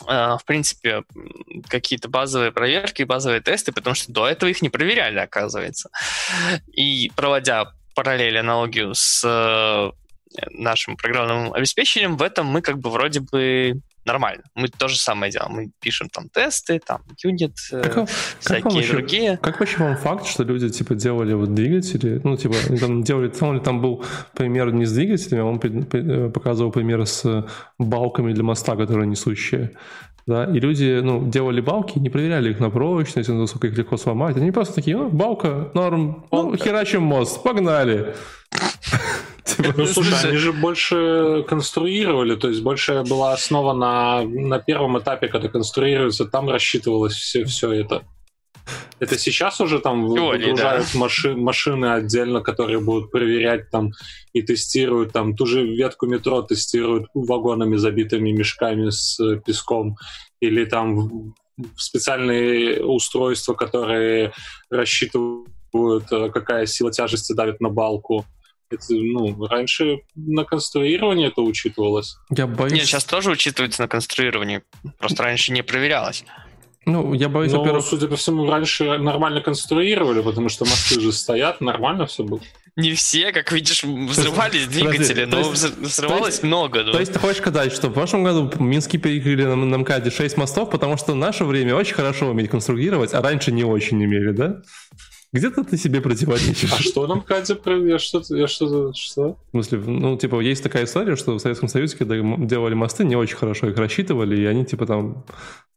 в принципе, какие-то базовые проверки, базовые тесты, потому что до этого их не проверяли, оказывается. И проводя параллель, аналогию с нашим программным обеспечением, в этом мы как бы вроде бы нормально. Мы то же самое делаем. Мы пишем там тесты, там юнит, э, как, всякие как вообще, другие. Как вообще вам факт, что люди типа делали вот двигатели, ну типа там делали, там, там был пример не с двигателями, а он э, показывал пример с балками для моста, которые несущие. Да, и люди, ну, делали балки, не проверяли их на прочность, насколько их легко сломать. Они просто такие, ну, балка, норм, ну, херачим мост, погнали. Типа, ну, слушай, они же больше конструировали, то есть больше была основа на, на первом этапе, когда конструируется, там рассчитывалось все, все это. Это сейчас уже там Теории, выгружают да. маши, машины отдельно, которые будут проверять там и тестируют там ту же ветку метро тестируют вагонами, забитыми мешками с песком, или там специальные устройства, которые рассчитывают, э, какая сила тяжести давит на балку. Это, ну, раньше на конструировании это учитывалось. Я боюсь... Нет, сейчас тоже учитывается на конструировании. Просто раньше не проверялось. Ну, я боюсь, Но, во-первых... судя по всему, раньше нормально конструировали, потому что мосты же стоят, нормально все было. Не все, как видишь, взрывались двигатели, но взрывалось много. То есть ты хочешь сказать, что в прошлом году Минске перекрыли на, МКАДе 6 мостов, потому что в наше время очень хорошо умели конструировать, а раньше не очень умели, да? Где-то ты себе противоречишь. А что нам Катя я что я что что? В смысле, ну, типа, есть такая история, что в Советском Союзе, когда делали мосты, не очень хорошо их рассчитывали, и они, типа, там,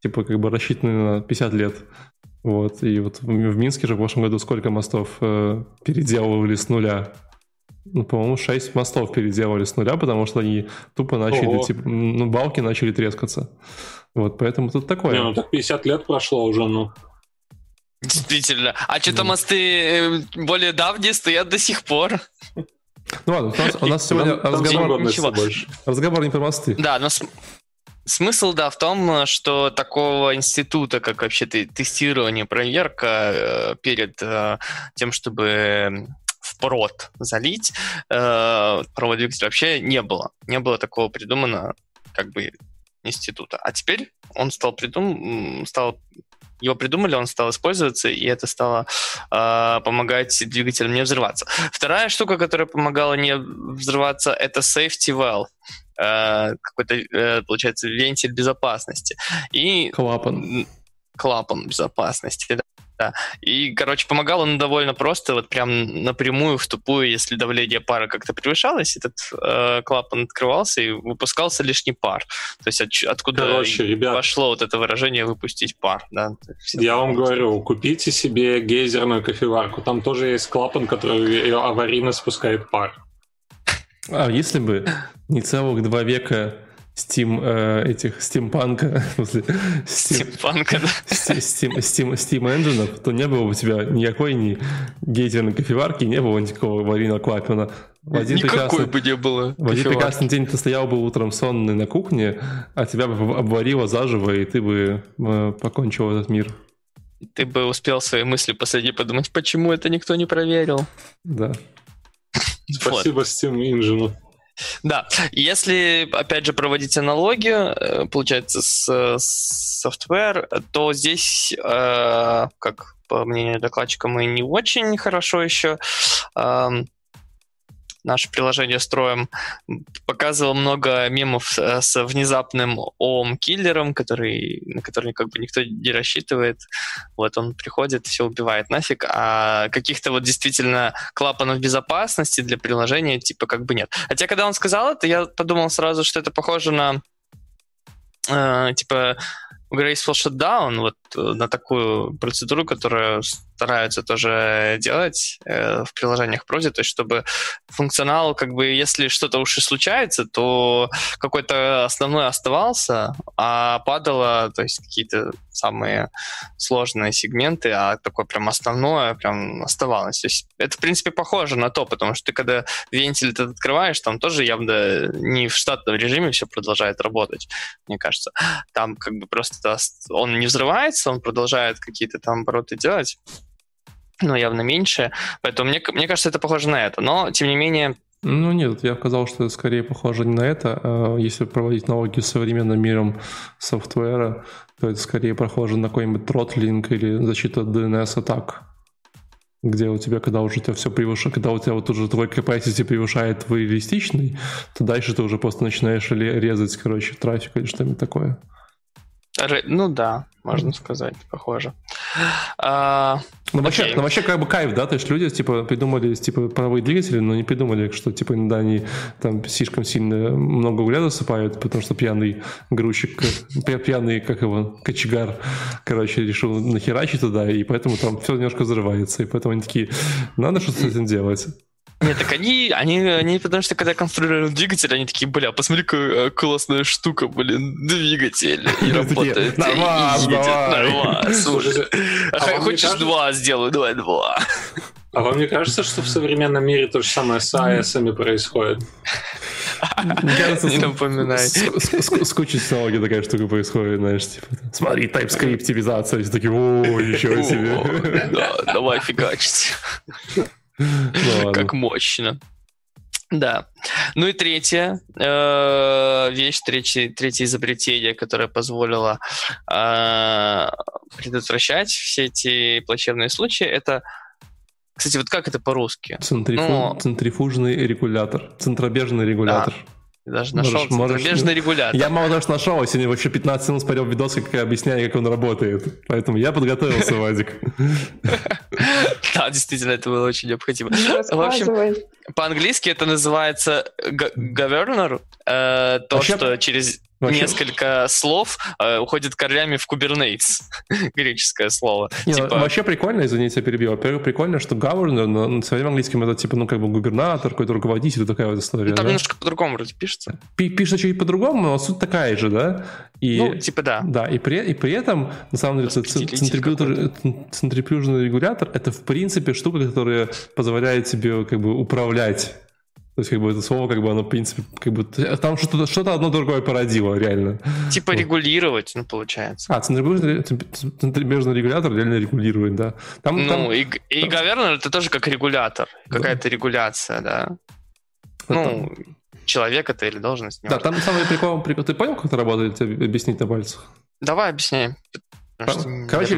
типа, как бы рассчитаны на 50 лет. Вот, и вот в Минске же в прошлом году сколько мостов э, переделывали с нуля? Ну, по-моему, 6 мостов переделали с нуля, потому что они тупо начали, Ого. типа, ну, балки начали трескаться. Вот, поэтому тут такое. Не, ну так 50 лет прошло уже, ну. Действительно. А что-то мосты э, более давние стоят до сих пор. Ну ладно, у нас, у нас сегодня разговор, разговор не про мосты. Да, но смысл, да, в том, что такого института, как вообще тестирование, проверка э, перед э, тем, чтобы в прод залить, провод двигатель вообще не было. Не было такого придумано как бы института. А теперь он стал придум... стал его придумали, он стал использоваться, и это стало э, помогать двигателям не взрываться. Вторая штука, которая помогала не взрываться, это safety valve э, какой-то, э, получается, вентиль безопасности. И... Клапан. Клапан безопасности, да да. И, короче, помогал он довольно просто, вот прям напрямую, в тупую, если давление пара как-то превышалось, этот э, клапан открывался и выпускался лишний пар. То есть от, откуда короче, ребят, пошло вот это выражение «выпустить пар». Да? Я вам говорю, купите себе гейзерную кофеварку, там тоже есть клапан, который аварийно спускает пар. А если бы не целых два века Steam э, этих стимпанка, стимпанка, да. Steam, Steam, Steam Engine, то не было бы у тебя никакой ни гейтерной кофеварки, не было никакого аварийного клапана. В один Никакой бы не было. В один прекрасный день ты стоял бы утром сонный на кухне, а тебя бы обварило заживо, и ты бы э, покончил этот мир. Ты бы успел свои мысли посреди подумать, почему это никто не проверил. Да. Спасибо Steam Engine. Да, если, опять же, проводить аналогию, э, получается, с, с software, то здесь, э, как по мнению докладчика, мы не очень хорошо еще наше приложение строим, показывал много мемов с внезапным ООМ-киллером, который, на который как бы никто не рассчитывает. Вот он приходит, все убивает нафиг, а каких-то вот действительно клапанов безопасности для приложения типа как бы нет. Хотя когда он сказал это, я подумал сразу, что это похоже на э, типа Graceful Shutdown, вот э, на такую процедуру, которая стараются тоже делать э, в приложениях прозе, то есть чтобы функционал, как бы, если что-то уж и случается, то какой-то основной оставался, а падало, то есть какие-то самые сложные сегменты, а такое прям основное прям оставалось. То есть это, в принципе, похоже на то, потому что ты когда вентиль этот открываешь, там тоже явно не в штатном режиме все продолжает работать, мне кажется. Там как бы просто он не взрывается, он продолжает какие-то там обороты делать, но явно меньше. Поэтому мне, мне кажется, это похоже на это. Но, тем не менее, ну нет, я сказал, что это скорее похоже не на это. А если проводить налоги с современным миром софтвера, то это скорее похоже на какой-нибудь тротлинг или защиту от DNS-атак где у тебя, когда уже тебя все превышает, когда у тебя вот уже твой capacity превышает твой реалистичный, то дальше ты уже просто начинаешь резать, короче, трафик или что-нибудь такое. Ну да, можно сказать, похоже. А, ну, вообще, okay. ну, вообще как бы кайф, да, то есть люди типа придумали типа паровые двигатели, но не придумали, что типа иногда они там слишком сильно много угля засыпают, потому что пьяный грузчик, пьяный, как его, кочегар, короче, решил нахерачить туда, и поэтому там все немножко взрывается, и поэтому они такие, надо что-то с этим делать. Нет, так они, они, они, потому что когда конструируют двигатель, они такие, бля, посмотри, какая э, классная штука, блин, двигатель, и работает, и едет, нормально, слушай. А хочешь два сделаю, давай два. А вам не кажется, что в современном мире то же самое с АЭСами происходит? не напоминай. С кучей технологий такая штука происходит, знаешь, типа, смотри, TypeScript-тивизация, все такие, о, ничего себе. давай фигачить. Ну как мощно. Да. Ну и третья э, вещь, третье, третье изобретение, которое позволило э, предотвращать все эти плачевные случаи, это кстати, вот как это по-русски? Центрифу... Ну, центрифужный регулятор. Центробежный регулятор. Да. Даже нашел можешь, центробежный регулятор. Я мало того, что нашел, а сегодня вообще 15 минут смотрел видос, как я объясняю, как он работает. Поэтому я подготовился, Вадик. Да, действительно, это было очень необходимо. В общем, по-английски это называется governor, э, то, что через Вообще... несколько слов э, уходит корнями в Kubernetes. Греческое слово. Не, типа... Вообще прикольно, извините, я перебил. Во-первых, прикольно, что governor на, на своем английском это типа, ну, как бы губернатор, какой-то руководитель, такая вот история. Ну, там да? немножко по-другому вроде пишется. Пи пишется чуть по-другому, но суть такая же, да? И, ну, типа да. Да, и при, и при этом, на самом деле, центрифужный регулятор — это, в принципе, штука, которая позволяет тебе как бы управлять то есть, как бы это слово, как бы оно, в принципе, как бы там что-то что одно другое породило, реально. Типа вот. регулировать, ну, получается. А, центробежный, центробежный регулятор реально регулирует, да. Там, ну, там, и, и там... governor это тоже как регулятор, какая-то регуляция, да. Ну, там... человек это или должность. Да, там самый прикол, прикол. Ты понял, как это работает, объяснить на пальцах? Думаю, объясняй. Короче,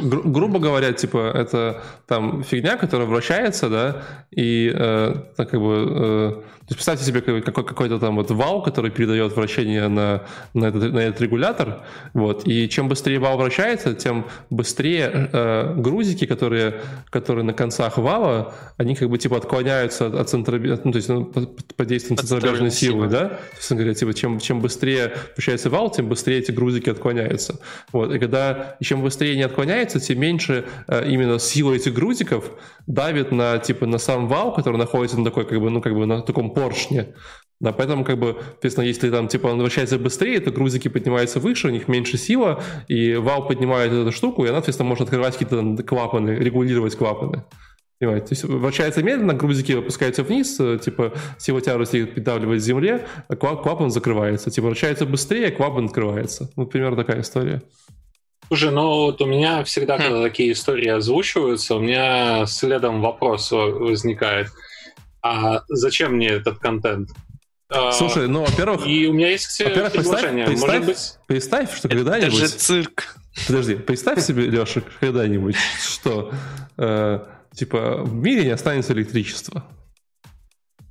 гру- грубо говоря, типа, это там фигня, которая вращается, да, и э, так как бы э, есть представьте себе какой- какой-то там вот вал, который передает вращение на, на, этот, на этот регулятор, вот, и чем быстрее вал вращается, тем быстрее э, грузики, которые, которые на концах вала, они как бы типа отклоняются от, центра, ну, то есть ну, под, под действием центробежной силы, да, то говоря, типа, чем, чем быстрее вращается вал, тем быстрее эти грузики отклоняются, вот, и когда, и чем быстрее они отклоняются, тем меньше э, именно сила этих грузиков давит на, типа, на сам вал, который находится на такой, как бы, ну, как бы на таком поршне. Да, поэтому, как бы, соответственно, если там, типа, он вращается быстрее, то грузики поднимаются выше, у них меньше сила, и вал поднимает эту штуку, и она, соответственно, может открывать какие-то клапаны, регулировать клапаны. Понимаете? То есть вращается медленно, грузики опускаются вниз, э, типа сила тяжести придавливает к земле, а клапан закрывается. Типа вращается быстрее, клапан открывается. Ну, примерно такая история. Слушай, ну вот у меня всегда, хм. когда такие истории озвучиваются, у меня следом вопрос возникает – а зачем мне этот контент? А, Слушай, ну, во-первых... И у меня есть во-первых, предложение. Представь, Может быть... представь, что когда-нибудь... Это же цирк. Подожди, представь себе, Леша, когда-нибудь, что э, типа в мире не останется электричества.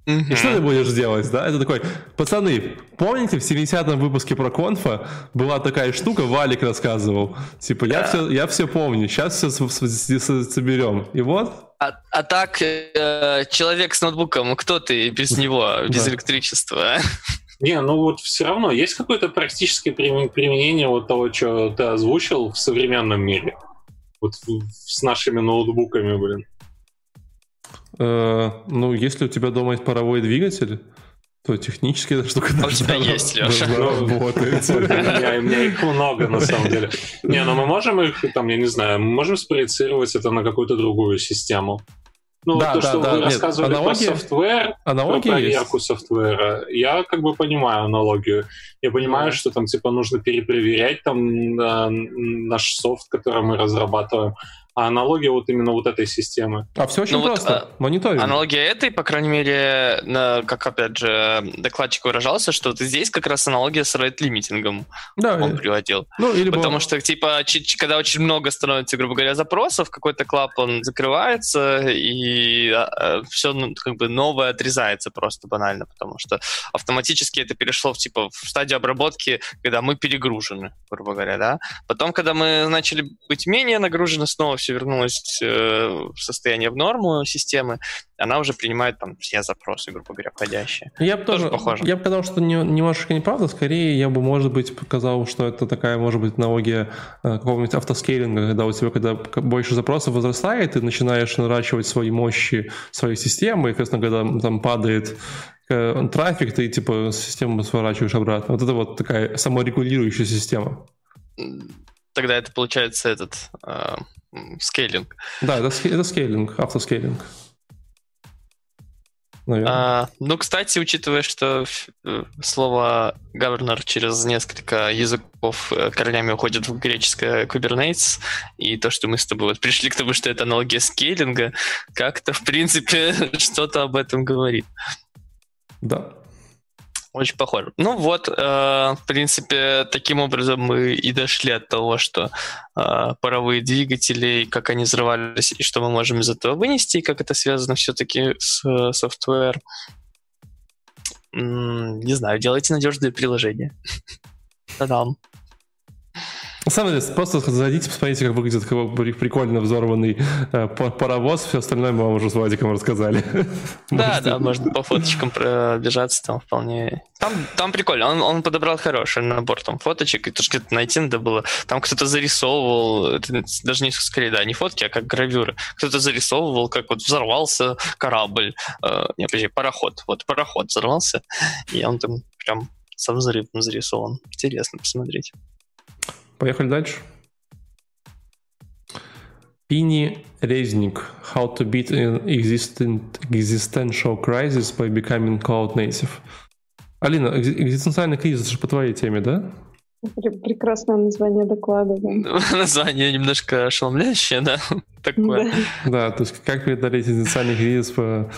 И что ты будешь делать, да? Это такой, пацаны, помните, в 70-м выпуске про конфа была такая штука, Валик рассказывал. Типа, я, все, я все помню, сейчас все соберем. И вот, а, а так, э, человек с ноутбуком, кто ты без него, без да. электричества? Не, ну вот все равно есть какое-то практическое применение вот того, что ты озвучил в современном мире. Вот с нашими ноутбуками, блин. Э, ну, если у тебя дома есть паровой двигатель, то технически эта штука а у тебя есть, Леша. работать. У меня их много, на самом деле. Не, но ну мы можем их, там, я не знаю, мы можем спроецировать это на какую-то другую систему. Ну, да, то, да, что да, вы нет, рассказывали аналогия, про софтвер, про проверку есть. софтвера, я как бы понимаю аналогию. Я понимаю, mm что там, типа, нужно перепроверять там э, наш софт, который мы разрабатываем а аналогия вот именно вот этой системы. А все очень ну просто. Вот, а, Мониторинг. Аналогия этой, по крайней мере, на, как опять же докладчик выражался, что вот здесь как раз аналогия с рейт-лимитингом да, он и... приводил. Ну, или Потому было... что, типа, когда очень много становится, грубо говоря, запросов, какой-то клапан закрывается, и а, а, все ну, как бы новое отрезается просто банально, потому что автоматически это перешло в, типа, в стадию обработки, когда мы перегружены, грубо говоря, да. Потом, когда мы начали быть менее нагружены, снова все вернулась э, в состояние в норму системы, она уже принимает там все запросы, грубо говоря, входящие. Я бы тоже, тоже похоже. Я бы сказал, что не, немножечко неправда, скорее я бы, может быть, показал, что это такая, может быть, аналогия э, какого-нибудь автоскейлинга, когда у тебя, когда больше запросов возрастает, ты начинаешь наращивать свои мощи своей системы, и, соответственно, когда там падает э, трафик, ты типа систему сворачиваешь обратно. Вот это вот такая саморегулирующая система. Тогда это получается этот э, скейлинг. Да, это, это скейлинг, автоскейлинг. А, ну, кстати, учитывая, что э, слово governor через несколько языков э, королями уходит в греческое Kubernetes, и то, что мы с тобой вот пришли к тому, что это аналогия скейлинга, как-то, в принципе, что-то об этом говорит. Да. Очень похоже. Ну вот, э, в принципе, таким образом мы и дошли от того, что э, паровые двигатели, как они взрывались, и что мы можем из этого вынести, и как это связано все-таки с э, софтвер. Не знаю, делайте надежные приложения. Та-дам. На самом деле, просто зайдите, посмотрите, как выглядит как прикольно взорванный э, паровоз. Все остальное мы вам уже с Владиком рассказали. Да, да, можно по фоточкам пробежаться, там вполне... Там, там прикольно, он, он подобрал хороший набор там фоточек, и тоже где-то найти надо было. Там кто-то зарисовывал, это даже не скорее, да, не фотки, а как гравюры. Кто-то зарисовывал, как вот взорвался корабль, э, не, подожди, пароход. Вот пароход взорвался, и он там прям сам взрывом зарисован. Интересно посмотреть. Поехали дальше. Пини Резник. How to beat an existent, existential crisis by becoming cloud native. Алина, экзистенциальный кризис, же по твоей теме, да? Прекрасное название доклада, да. Название немножко ошеломляющее, да? Такое. Да. да, то есть как преодолеть экзистенциальный кризис по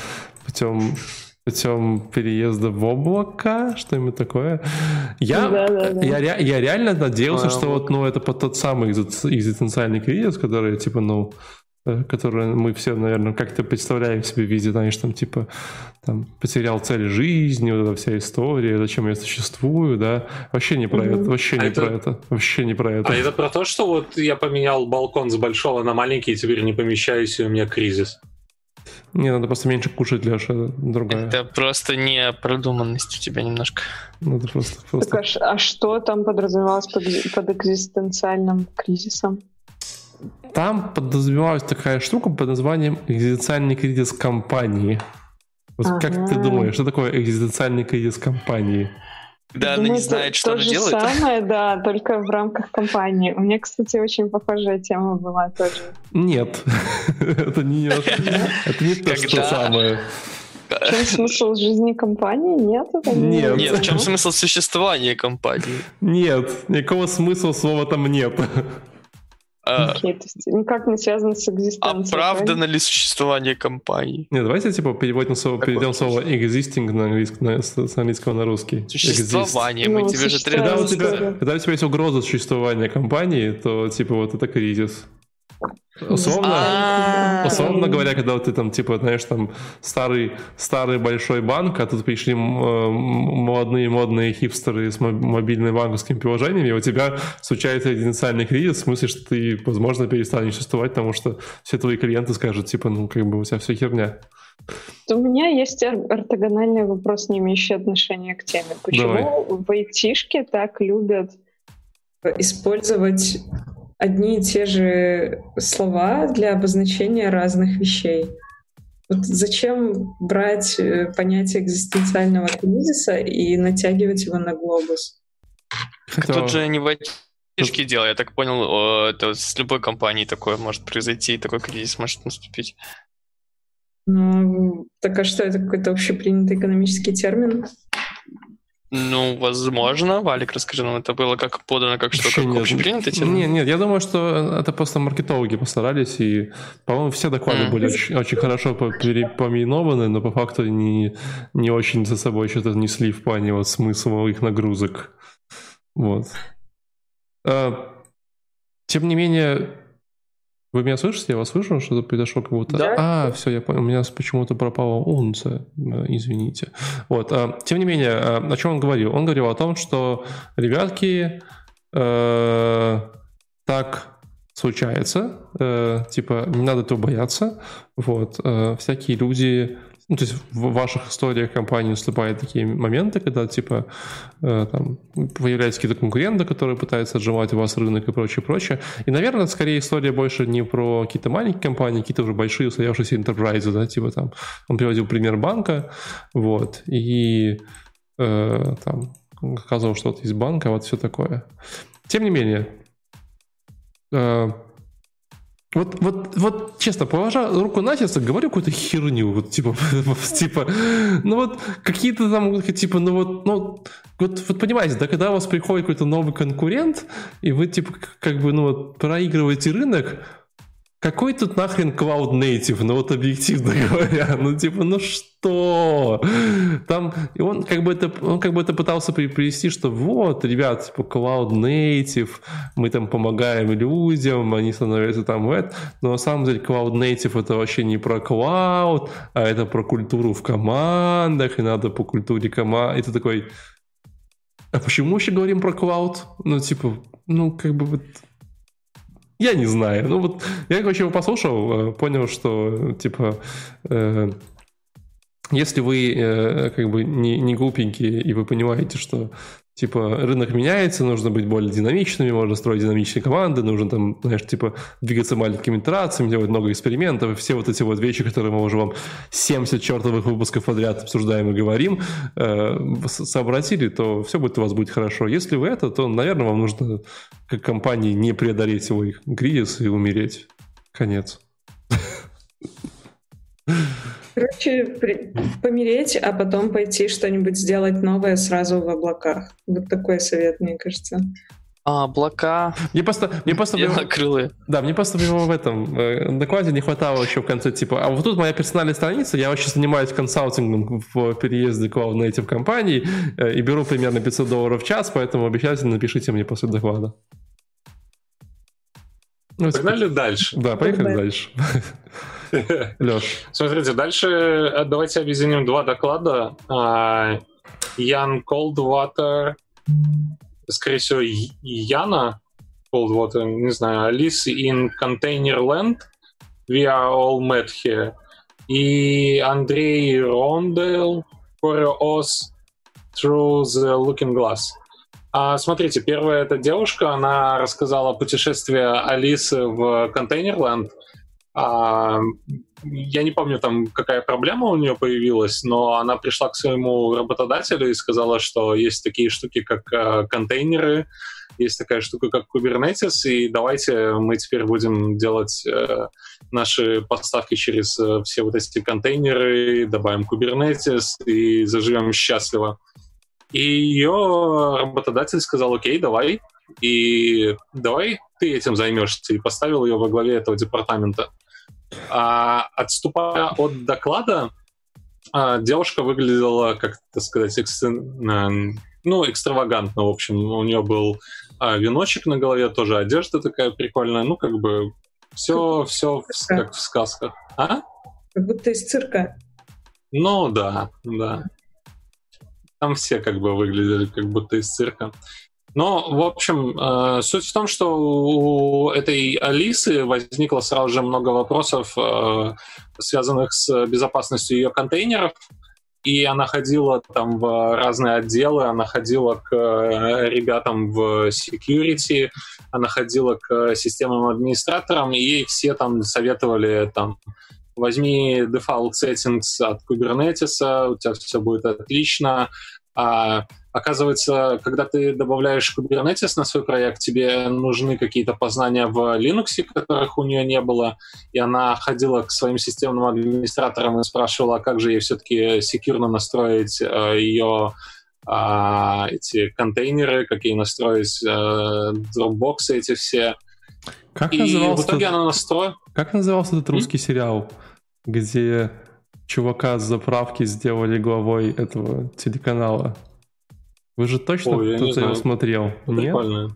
путем путем переезда в облако, что-нибудь такое. Я, да, да, да. я, я реально надеялся, а, что вот, ну, это под тот самый экзистенциальный кризис, который, типа, ну, э, который мы все, наверное, как-то представляем себе в виде, знаешь, там, типа, там, потерял цель жизни, вот эта вся история, зачем я существую, да, вообще не про mm-hmm. это, вообще а не это... про это, вообще не про это. А это про то, что вот я поменял балкон с большого на маленький, и теперь не помещаюсь, и у меня кризис. Не, надо просто меньше кушать, Леша, другая. Это просто не продуманность у тебя немножко. Ну, это просто... просто... Так, а, а что там подразумевалось под, под экзистенциальным кризисом? Там подразумевалась такая штука под названием экзистенциальный кризис компании. Вот ага. как ты думаешь, что такое экзистенциальный кризис компании? Да, она не знает, что она делает. То же самое, да, только в рамках компании. У меня, кстати, очень похожая тема была тоже. Нет, это не это не то же самое. В чем смысл жизни компании? Нет, это не Нет. Нет, в чем смысл существования компании? Нет, никакого смысла слова там нет. А, okay, то есть никак не связано с экзистенцией. Оправдано ли существование компании? Не, давайте типа переводим слово, перейдем слово existing на английский, на, с английского на русский. Существование, мы ну, тебе же когда у тебя, когда у тебя есть угроза существования компании, то типа вот это кризис. Условно, а. условно говоря, когда ты там, типа, знаешь, там старый, старый большой банк, а тут пришли молодые модные хипстеры с мобильными банковскими приложениями, и у тебя случается идентициальный кризис, в смысле, что ты, возможно, перестанешь существовать, потому что все твои клиенты скажут, типа, ну, как бы у тебя все херня. У меня есть ортогональный вопрос, не имеющий отношения к теме. Почему Давай. в айтишке так любят использовать одни и те же слова для обозначения разных вещей. Вот зачем брать э, понятие экзистенциального кризиса и натягивать его на глобус? Это... Тут же не в айтишке дело, я так понял, это с любой компанией такое может произойти, такой кризис может наступить. Ну, так а что, это какой-то общепринятый экономический термин? Ну, возможно. Валик, расскажи нам, это было как подано, как что, как общепринятый термин? Нет, нет, я думаю, что это просто маркетологи постарались, и, по-моему, все доклады mm. были очень, очень хорошо поименованы, но по факту не, не очень за собой что-то несли в плане вот смысла их нагрузок. Вот. А, тем не менее, вы меня слышите? Я вас слышу, что-то произошло как будто... Да. А, все, я понял. У меня почему-то пропала унция. Э, извините. Вот. А, тем не менее, а, о чем он говорил? Он говорил о том, что, ребятки, э, так случается, э, типа, не надо этого бояться. Вот. Э, всякие люди ну, то есть в ваших историях компании наступают такие моменты, когда, типа, э, там, появляются какие-то конкуренты, которые пытаются отжимать у вас рынок и прочее, прочее. И, наверное, скорее история больше не про какие-то маленькие компании, какие-то уже большие устоявшиеся enterprise, да, типа там, он приводил пример банка, вот, и э, там, оказывал, что вот есть банк, а вот все такое. Тем не менее, э, вот, вот, вот, честно, положа руку на сердце, говорю какую-то херню, вот, типа, типа, ну вот, какие-то там, типа, ну вот, ну, вот, вот понимаете, да, когда у вас приходит какой-то новый конкурент, и вы, типа, как бы, ну вот, проигрываете рынок, какой тут нахрен Cloud Native, ну вот объективно говоря, ну типа, ну что? Там, и он как бы это, он как бы это пытался привести, что вот, ребят, типа Cloud Native, мы там помогаем людям, они становятся там в это, но на самом деле Cloud Native это вообще не про Cloud, а это про культуру в командах, и надо по культуре команд, ты такой, а почему вообще говорим про Cloud? Ну типа, ну как бы вот я не знаю. Ну вот я, короче, его послушал, э, понял, что типа э, если вы э, как бы не, не глупенькие и вы понимаете, что типа рынок меняется, нужно быть более динамичными, можно строить динамичные команды, нужно там, знаешь, типа двигаться маленькими итерациями, делать много экспериментов, и все вот эти вот вещи, которые мы уже вам 70 чертовых выпусков подряд обсуждаем и говорим, э, сообразили, то все будет у вас будет хорошо. Если вы это, то, наверное, вам нужно как компании не преодолеть свой кризис и умереть. Конец. Короче, при... помереть, а потом пойти что-нибудь сделать новое сразу в облаках. Вот такой совет, мне кажется. А, облака. Мне просто, мне просто крылы. Да, мне просто в этом э, докладе не хватало еще в конце, типа, а вот тут моя персональная страница, я вообще занимаюсь консалтингом в переезде к Cloud Native компании э, и беру примерно 500 долларов в час, поэтому обязательно напишите мне после доклада. Ну, Погнали дальше. Да, поехали дальше. Леш. Смотрите, дальше э, давайте объединим два доклада. А, Ян Coldwater, скорее всего, Яна Coldwater, не знаю, Alice in Containerland, We are all met here. И Андрей Рондел, Os Through the Looking Glass. А, смотрите, первая эта девушка, она рассказала путешествие Алисы в Контейнерленд, а, я не помню, там, какая проблема у нее появилась, но она пришла к своему работодателю и сказала, что есть такие штуки, как э, контейнеры, есть такая штука, как Kubernetes, и давайте мы теперь будем делать э, наши поставки через э, все вот эти контейнеры, добавим Kubernetes и заживем счастливо. И ее работодатель сказал, окей, давай, и давай ты этим займешься, и поставил ее во главе этого департамента. А, отступая от доклада, а, девушка выглядела, как это сказать, экс... ну, экстравагантно, в общем. У нее был а, веночек на голове, тоже одежда такая прикольная, ну, как бы все, все как в сказках. А? Как будто из цирка. Ну, да, да. Там все как бы выглядели как будто из цирка. Но, в общем, э, суть в том, что у этой Алисы возникло сразу же много вопросов, э, связанных с безопасностью ее контейнеров. и она ходила там в разные отделы, она ходила к э, ребятам в security, она ходила к системным администраторам, и ей все там советовали там возьми default settings от Kubernetes, у тебя все будет отлично, а оказывается, когда ты добавляешь Kubernetes на свой проект, тебе нужны какие-то познания в Linux, которых у нее не было, и она ходила к своим системным администраторам и спрашивала, как же ей все-таки секьюрно настроить э, ее э, эти контейнеры, какие настроить э, Dropbox эти все. Как и назывался в итоге она настроила... Как назывался этот русский сериал, где чувака с заправки сделали главой этого телеканала? Вы же точно Ой, я не кто-то его смотрел? Нет? Прикольно.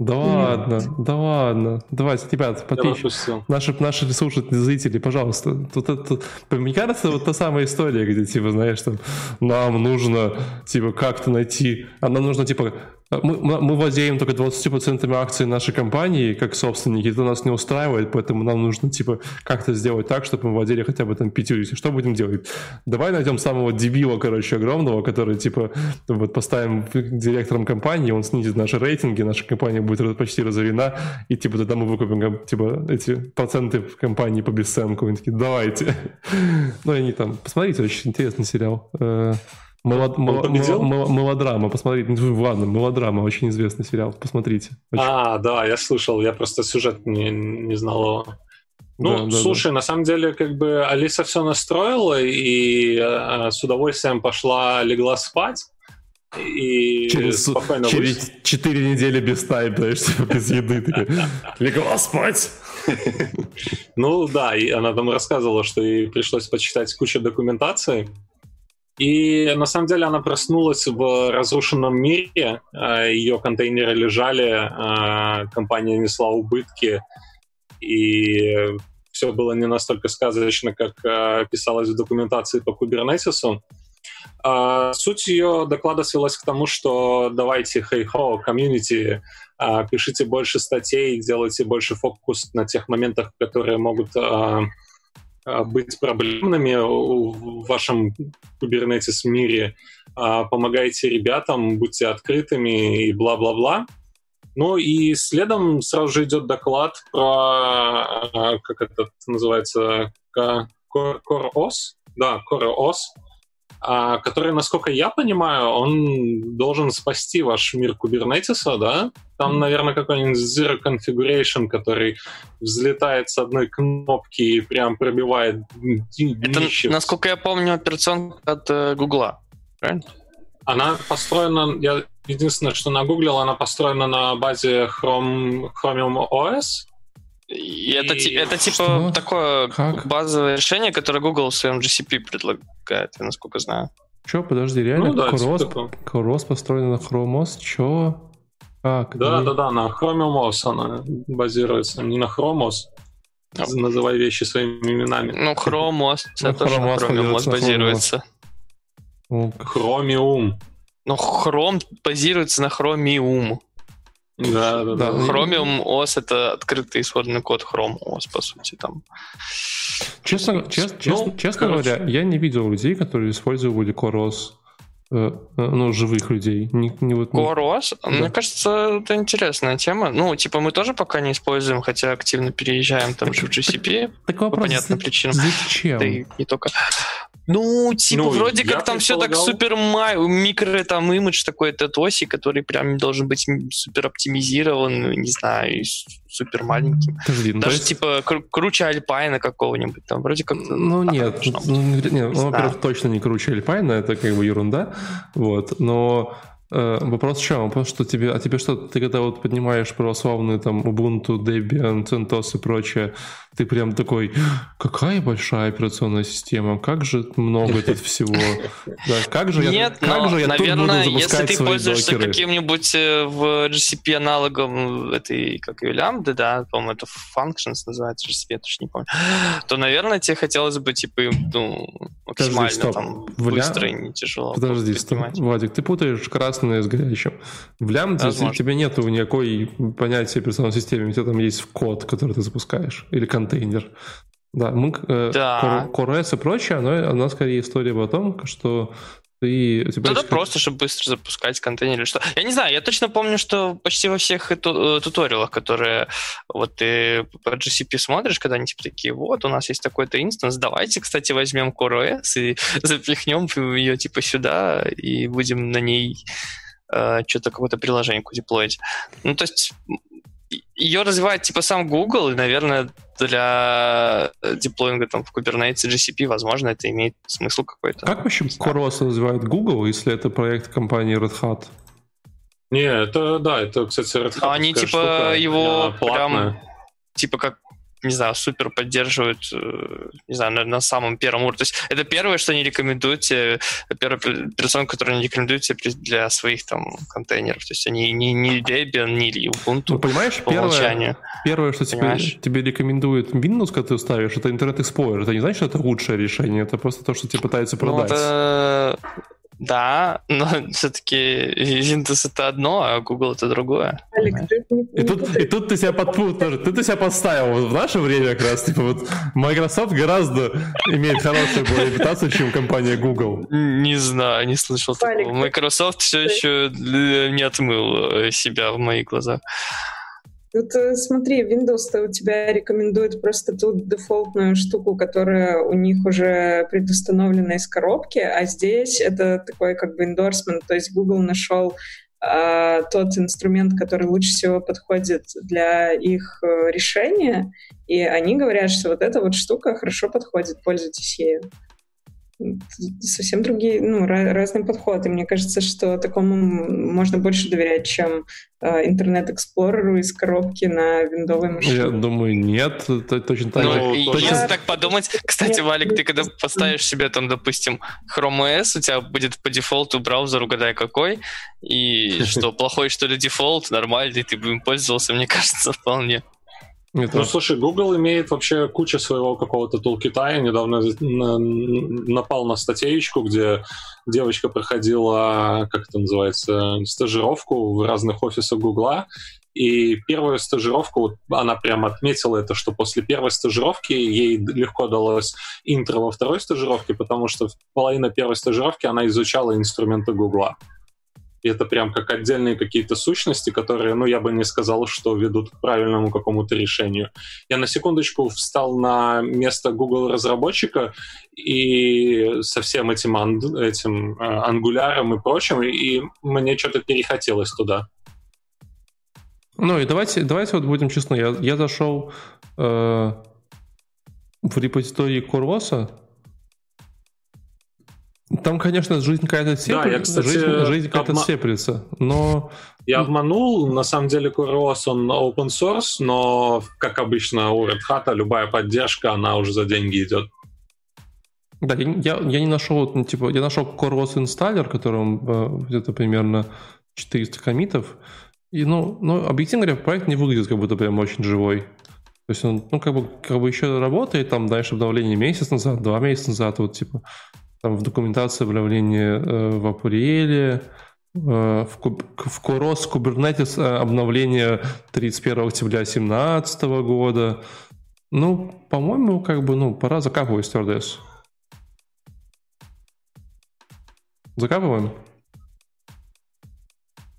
Да ладно, да ладно. Давайте, ребят, подписчики. Наши, наши слушатели, зрители, пожалуйста. Тут это, мне кажется, вот та самая история, где, типа, знаешь, там, нам нужно, типа, как-то найти, а нам нужно, типа, мы, мы владеем только 20% акций нашей компании, как собственники, это нас не устраивает, поэтому нам нужно, типа, как-то сделать так, чтобы мы владели хотя бы там 50. Что будем делать? Давай найдем самого дебила, короче, огромного, который, типа, вот поставим директором компании, он снизит наши рейтинги, наша компания будет почти разорена, и, типа, тогда мы выкупим, типа, эти проценты в компании по бесценку. Они такие, давайте. Ну, и они там, посмотрите, очень интересный сериал. Э, молод- Он мело- победил? мело- Мелодрама, посмотрите. Ну, ладно, мелодрама, очень известный сериал, посмотрите. Очень- А, да, я слышал, я просто сюжет не, не знал его. Ну, Да, да, слушай, на самом деле, как бы Алиса все настроила и э, с удовольствием пошла, легла спать. И Через, спокойно через 4 недели без тайм, знаешь, типа, без еды. Легла спать. Ну да, и она там рассказывала, что ей пришлось почитать кучу документации. И на самом деле она проснулась в разрушенном мире, э, ее контейнеры лежали, э, компания несла убытки, и все было не настолько сказочно, как э, писалось в документации по кубернетису. А, Суть ее доклада свелась к тому, что давайте, хей-хо, комьюнити, а, пишите больше статей, делайте больше фокус на тех моментах, которые могут а, а, быть проблемными в вашем Kubernetes мире. А, Помогайте ребятам, будьте открытыми и бла-бла-бла. Ну и следом сразу же идет доклад про, а, как это называется, Ка- Core Core OS? Да, Core OS, а, который, насколько я понимаю, он должен спасти ваш мир кубернетиса, да? Там, наверное, какой-нибудь Zero Configuration, который взлетает с одной кнопки и прям пробивает дни- Это, днище. насколько я помню, операционка от э, Гугла. Правильно? Она построена, я единственное, что нагуглил, она построена на базе Chrome, Chromium OS. И это, это типа Что? такое Как? базовое решение, которое Google в своем GCP предлагает, я насколько знаю. Че, подожди, реально? Ну да, Кросс, типа. Кросс построен на Chromos? Че? Как? Да, да, да, на Chromium OS она базируется, не на Chromos. А. Называй вещи своими именами. Ну, Chrome OS, Ну, это тоже на Chrome OS Chrome OS базируется. Ну, Chromium. Но Chrome базируется на Chromium. Да, да, Да. да. Chromium OS — это открытый исходный код Chrome OS, по сути, там. Честно, чест- честно, Ну, честно говоря, я не видел людей, которые использовали э, ну, живых людей. Не, не вот, не- Core OS? Мне кажется, это интересная тема. Ну, типа, мы тоже пока не используем, хотя активно переезжаем там же в GCP, Так по вопрос, понятным за- причинам. Зачем? Да и не только. Ну, типа, Ну, вроде как там все так супер май- микро, там, имидж такой этот оси, который прям должен быть супер оптимизирован, не знаю, супер маленьким. Ну, то Даже, есть- типа, кру- круче Альпайна какого-нибудь там, вроде как... Ну так нет, ну, не- не, ну, во-первых, точно не круче Альпайна, это как бы ерунда, вот, но э, вопрос в чем? Вопрос, что тебе, а тебе что, ты когда вот поднимаешь православные там Ubuntu, Debian, CentOS и прочее, ты прям такой, какая большая операционная система, как же много тут всего, да, как же я, Нет, как но, же я тут буду наверное, если запускать ты свои пользуешься докеры? каким-нибудь э, в GCP аналогом этой, как ее, лямбды, да, по-моему, это functions называется GCP, я точно не помню, то, наверное, тебе хотелось бы, типа, ну, максимально стоп. там быстро и не тяжело. Подожди, стоп. Владик, ты путаешь красное с горячим. В лямбде тебя нету никакой понятия операционной системы, у тебя там есть код, который ты запускаешь, или контейнер. Да, мы, э, Да. CoreOS и прочее, оно, оно скорее история о том, что ты... у тебя да есть просто, чтобы быстро запускать контейнер или что. Я не знаю, я точно помню, что почти во всех ту- э, туториалах, которые вот ты по GCP смотришь, когда они типа такие, вот, у нас есть такой-то инстанс, давайте, кстати, возьмем CoreOS и запихнем ее типа сюда и будем на ней э, что-то, какое-то приложеньку деплоить. Ну, то есть ее развивает типа сам Google, и, наверное, для э, деплоинга там в Kubernetes GCP, возможно, это имеет смысл какой-то. Как вообще CoreOS развивает Google, если это проект компании Red Hat? Не, это, да, это, кстати, Red А они, типа, штука, его прям типа как не знаю, супер поддерживают, э, не знаю, на, на самом первом уровне. То есть это первое, что они рекомендуют тебе, первая операционка, которую они рекомендуют тебе для своих там контейнеров. То есть они не, не Debian, не Ну, Ubuntu понимаешь, по первое, первое, что тебе, Понимаешь? тебе рекомендует Windows, когда ты ставишь, это Internet Explorer. Это не значит, что это лучшее решение, это просто то, что тебе пытаются Ну, продать. это- Да, но все-таки Windows это одно, а Google это другое. Не- И тут, и тут ты себя подпутал, тоже. Ты, ты себя подставил. Вот в наше время как раз, типа, вот Microsoft гораздо имеет хорошую репутацию, чем компания Google. Не знаю, не слышал такого. Microsoft все еще не отмыл э, себя в моих глазах. Тут э, смотри, Windows-то у тебя рекомендует просто ту дефолтную штуку, которая у них уже предустановлена из коробки, а здесь это такой как бы endorsement, то есть Google нашел а, тот инструмент, который лучше всего подходит для их э, решения, и они говорят, что вот эта вот штука хорошо подходит, пользуйтесь ею. Совсем другие, ну, разный подход. И мне кажется, что такому можно больше доверять, чем э, Internet Explorer у из коробки на виндовой Я машине. думаю, нет. Точно так Ну, же. и точно- если так подумать, кстати, Нет, Валик, ты когда нет. поставишь себе там, допустим, Chrome OS, у тебя будет по дефолту браузер, угадай какой, и что, плохой что ли дефолт, нормальный, ты бы им пользовался, мне кажется, вполне. Это- Ну, слушай, Google имеет вообще кучу своего какого-то тулкита. Я недавно на- напал на статейку, где девочка проходила, как это называется, стажировку в разных офисах Гугла. И первую стажировку, вот она прям отметила это, что после первой стажировки ей легко далось интро во второй стажировке, потому что половина первой стажировки она изучала инструменты Гугла. И это прям как отдельные какие-то сущности, которые, ну, я бы не сказал, что ведут к правильному какому-то решению. Я на секундочку встал на место Google разработчика и со всем этим, ан- этим э, ангуляром и прочим, и мне что-то перехотелось туда. Ну и давайте, давайте вот будем честны. Я, я зашел э, в репозитории Куроса. Там, конечно, жизнь какая-то сепли- я, кстати, жизнь, жизнь какая-то обма- сеплится, но Я обманул, на самом деле CoreOS, он open source, но, как обычно у Red Hat, любая поддержка, она уже за деньги идет. да, я, я, я не нашел, ну, типа, я нашел CoreOS инсталлер, которым э, где-то примерно 400 комитов, и, ну, ну, объективно говоря, проект не выглядит как будто прям очень живой. То есть он, ну, как бы, как бы еще работает, там, дальше обновление месяц назад, два месяца назад, вот, типа, там в документации обновление э, в апреле, э, в, куб- в Курос Kubernetes э, обновление 31 октября 2017 года. Ну, по-моему, как бы, ну, пора закапывать стюардесс. Закапываем?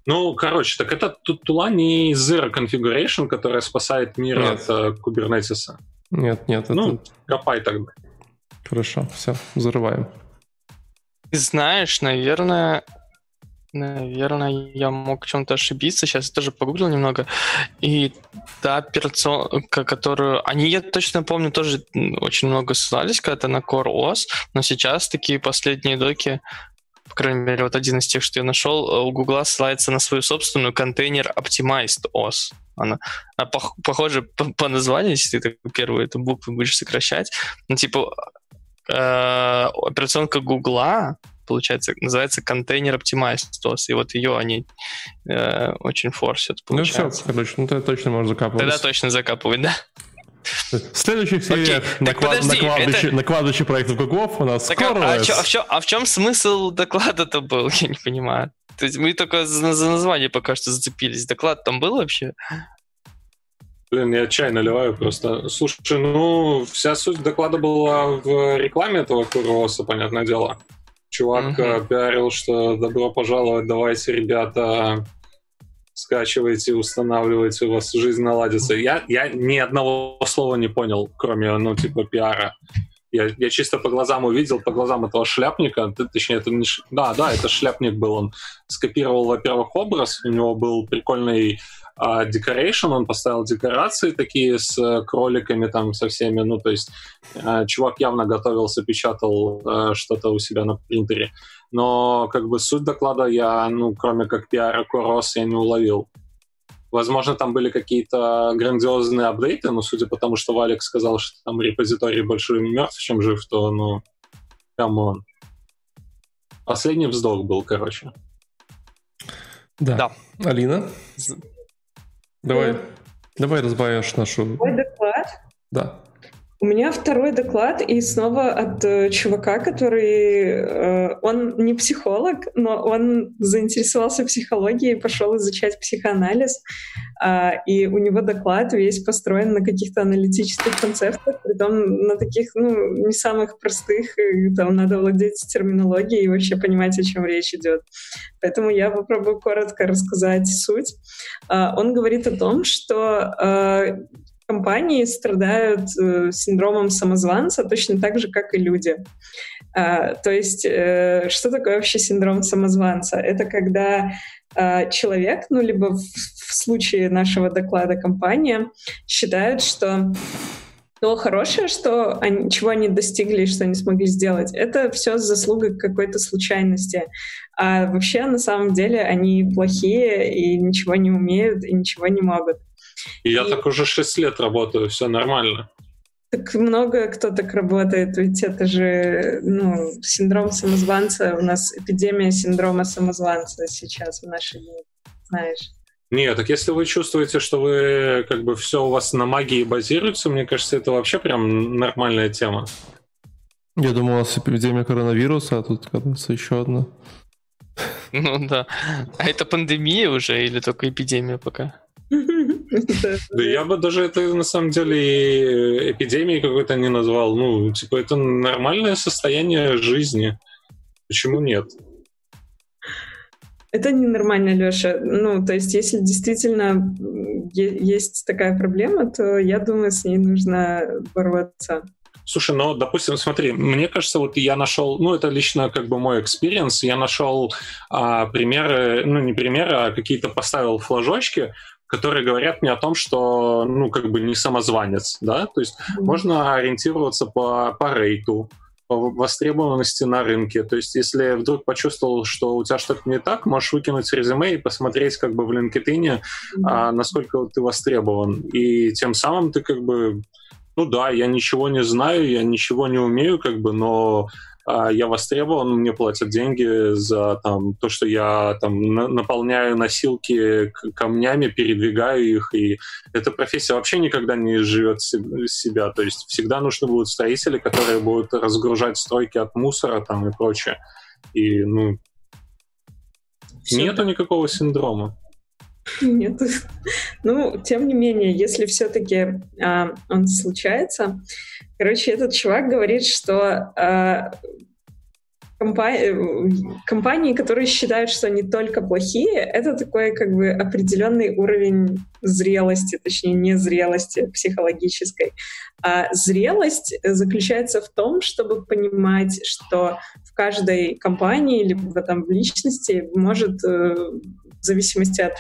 Ну, короче, так это тула не Zero Configuration, которая спасает мир Нет. от Kubernetes. Нет, нет, это Ну, копай тогда. хорошо, все, взрываем. Знаешь, наверное, наверное, я мог в чем-то ошибиться. Сейчас я тоже погуглил немного. И та операционка, которую... Они, я точно помню, тоже очень много ссылались когда-то на Core OS, но сейчас такие последние доки, по крайней мере, вот один из тех, что я нашел, э, у Гугла ссылается на свою собственную контейнер Optimized OS. Она, она пох- похожа по, по названию, если ты так эту букву будешь сокращать. Ну, типа, э, операционка Гугла, получается, называется контейнер Optimized и вот ее они э, очень форсят, Ну все, получается. короче, ну ты точно можешь закапывать. Тогда точно закапывать, да. В следующих сериях на, так кла- на, подожди, кладбище, это- на кладбище проектов Гуглов у нас Так, а, скоро а, чё- а в чём, а в чем смысл доклада-то был? Я не понимаю. То есть мы только за, за название пока что зацепились. Доклад там был вообще? Блин, я чай наливаю просто. Слушай, ну, вся суть доклада была в рекламе этого Куроса, понятное дело. Чувак uh-huh. пиарил, что добро пожаловать, давайте, ребята, скачивайте, устанавливайте, у вас жизнь наладится. Я, я ни одного слова не понял, кроме, ну, типа, пиара. Я, я чисто по глазам увидел, по глазам этого шляпника, точнее, это не... Да, да, это шляпник был, он скопировал, во-первых, образ, у него был прикольный а Decoration, он поставил декорации такие с э, кроликами там, со всеми, ну, то есть э, чувак явно готовился, печатал э, что-то у себя на принтере. Но как бы суть доклада я, ну, кроме как пиара Корос, я не уловил. Возможно, там были какие-то грандиозные апдейты, но судя по тому, что Валик сказал, что там репозиторий больше мертв, чем жив, то, ну, come on. Последний вздох был, короче. Да. да. Алина? Давай, давай разбавишь нашу... Мой доклад? Да. У меня второй доклад, и снова от э, чувака, который... Э, он не психолог, но он заинтересовался психологией, пошел изучать психоанализ, э, и у него доклад весь построен на каких-то аналитических концептах, притом на таких, ну, не самых простых, и, там надо владеть терминологией и вообще понимать, о чем речь идет. Поэтому я попробую коротко рассказать суть. Э, он говорит о том, что э, компании страдают э, синдромом самозванца точно так же, как и люди. А, то есть, э, что такое вообще синдром самозванца? Это когда э, человек, ну, либо в, в случае нашего доклада компания, считают, что то хорошее, что они, чего они достигли, что они смогли сделать, это все заслуга какой-то случайности. А вообще, на самом деле, они плохие и ничего не умеют, и ничего не могут. И я так уже 6 лет работаю, все нормально. Так много кто так работает, ведь это же ну, синдром самозванца. У нас эпидемия синдрома самозванца сейчас в наши дни, знаешь. Нет, так если вы чувствуете, что вы как бы все у вас на магии базируется, мне кажется, это вообще прям нормальная тема. Я думал, у нас эпидемия коронавируса, а тут, кажется, еще одна. Ну да. А это пандемия уже или только эпидемия пока? Да я бы даже это на самом деле эпидемией какой-то не назвал. Ну, типа, это нормальное состояние жизни. Почему нет? Это ненормально, Леша. Ну, то есть, если действительно есть такая проблема, то я думаю, с ней нужно бороться. Слушай, ну, допустим, смотри, мне кажется, вот я нашел, ну, это лично как бы мой experience, я нашел а, примеры, ну, не примеры, а какие-то поставил флажочки, которые говорят мне о том, что, ну, как бы не самозванец, да, то есть mm-hmm. можно ориентироваться по, по rate у, по востребованности на рынке. То есть, если вдруг почувствовал, что у тебя что-то не так, можешь выкинуть резюме и посмотреть как бы в LinkedIn, mm-hmm. а, насколько ты востребован. И тем самым ты как бы, ну да, я ничего не знаю, я ничего не умею, как бы, но я востребован, мне платят деньги за там, то, что я там наполняю носилки камнями, передвигаю их, и эта профессия вообще никогда не живет себя, то есть всегда нужны будут строители, которые будут разгружать стройки от мусора там и прочее. И, ну, Все нету никакого синдрома. Нет. Ну, тем не менее, если все-таки а, он случается, короче, этот чувак говорит, что а, компании, компании, которые считают, что они только плохие, это такой как бы определенный уровень зрелости, точнее не зрелости психологической. А зрелость заключается в том, чтобы понимать, что в каждой компании либо там в личности может э, в зависимости от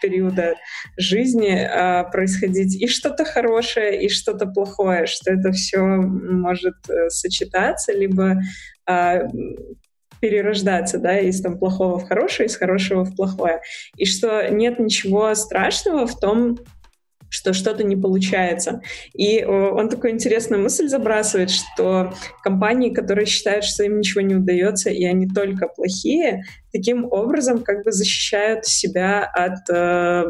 периода жизни а, происходить и что-то хорошее, и что-то плохое, что это все может э, сочетаться, либо а, перерождаться, да, из там плохого в хорошее, из хорошего в плохое. И что нет ничего страшного в том, что что-то не получается. И он такую интересную мысль забрасывает, что компании, которые считают, что им ничего не удается, и они только плохие, таким образом как бы защищают себя от э,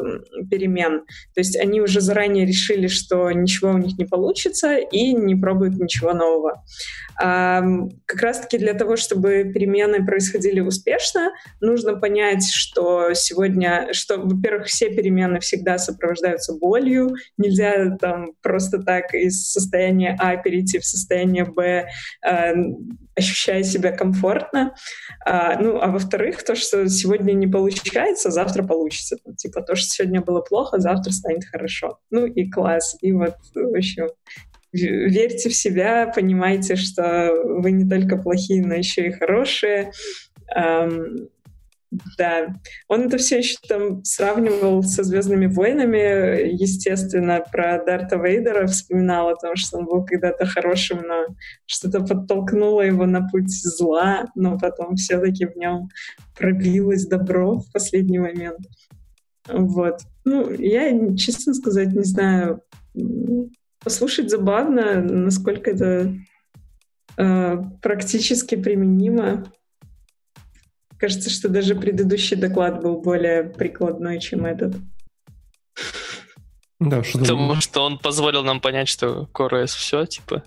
перемен. То есть они уже заранее решили, что ничего у них не получится, и не пробуют ничего нового. А, как раз-таки для того, чтобы перемены происходили успешно, нужно понять, что сегодня, что, во-первых, все перемены всегда сопровождаются болью, нельзя там просто так из состояния А перейти в состояние Б, э, ощущая себя комфортно. А, ну, а во-вторых, то, что сегодня не получается, завтра получится. Ну, типа то, что сегодня было плохо, завтра станет хорошо. Ну и класс. И вот, в общем, верьте в себя, понимайте, что вы не только плохие, но еще и хорошие. Um, да, он это все еще там сравнивал со Звездными войнами, естественно, про Дарта Вейдера вспоминал о том, что он был когда-то хорошим, но что-то подтолкнуло его на путь зла, но потом все-таки в нем пробилось добро в последний момент. Вот. Ну, я, честно сказать, не знаю, послушать забавно, насколько это э, практически применимо. Кажется, что даже предыдущий доклад был более прикладной, чем этот. Да, что Потому что он позволил нам понять, что CoreOS все, типа.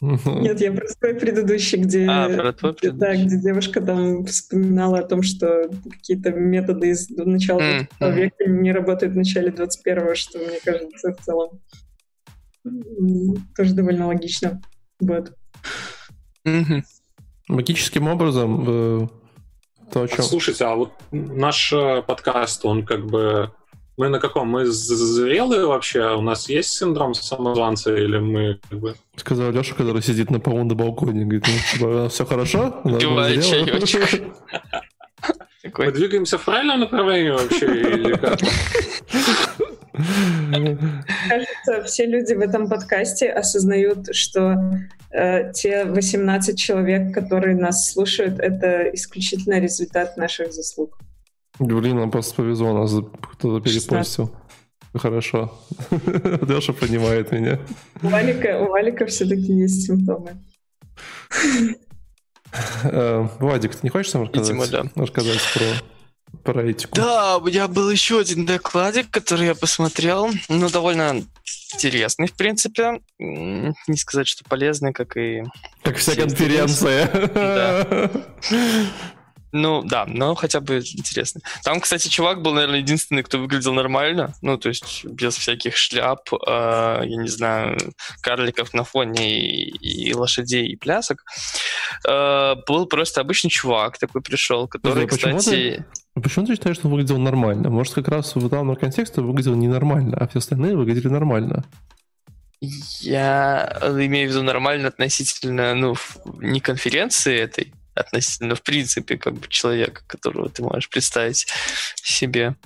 Нет, я про свой предыдущий, где, а, про твой предыдущий. Да, где девушка там вспоминала о том, что какие-то методы из начала mm, 20 mm. века не работают в начале 21-го, что, мне кажется, в целом тоже довольно логично. Вот. Mm-hmm. Магическим образом э, то, о чем... Слушайте, а вот наш э, подкаст, он как бы... Мы на каком? Мы зрелые вообще? У нас есть синдром самозванца или мы как бы... Сказал Леша, который сидит на полу на балконе. Говорит, ну, типа, все хорошо? Пивает Мы двигаемся в правильном направлении вообще или как? Кажется, все люди в этом подкасте осознают, что те 18 человек, которые нас слушают, это исключительно результат наших заслуг. Блин, нам просто повезло, нас кто-то перепостил. Хорошо. Даша понимает меня. У Валика, у Валика все-таки есть симптомы. Э, Владик, ты не хочешь нам рассказать, рассказать про про этику. Да, у меня был еще один докладик, который я посмотрел. Ну, довольно интересный, в принципе. Не сказать, что полезный, как и... Как вся конференция. Да. Ну, да, но хотя бы интересно. Там, кстати, чувак был, наверное, единственный, кто выглядел нормально. Ну, то есть без всяких шляп, э, я не знаю, карликов на фоне и, и лошадей, и плясок. Э, был просто обычный чувак такой пришел, который, Почему кстати... Ты, почему ты считаешь, что он выглядел нормально? Может, как раз в данном контексте выглядел ненормально, а все остальные выглядели нормально? Я имею в виду нормально относительно, ну, не конференции этой, относительно, в принципе, как бы человека, которого ты можешь представить себе.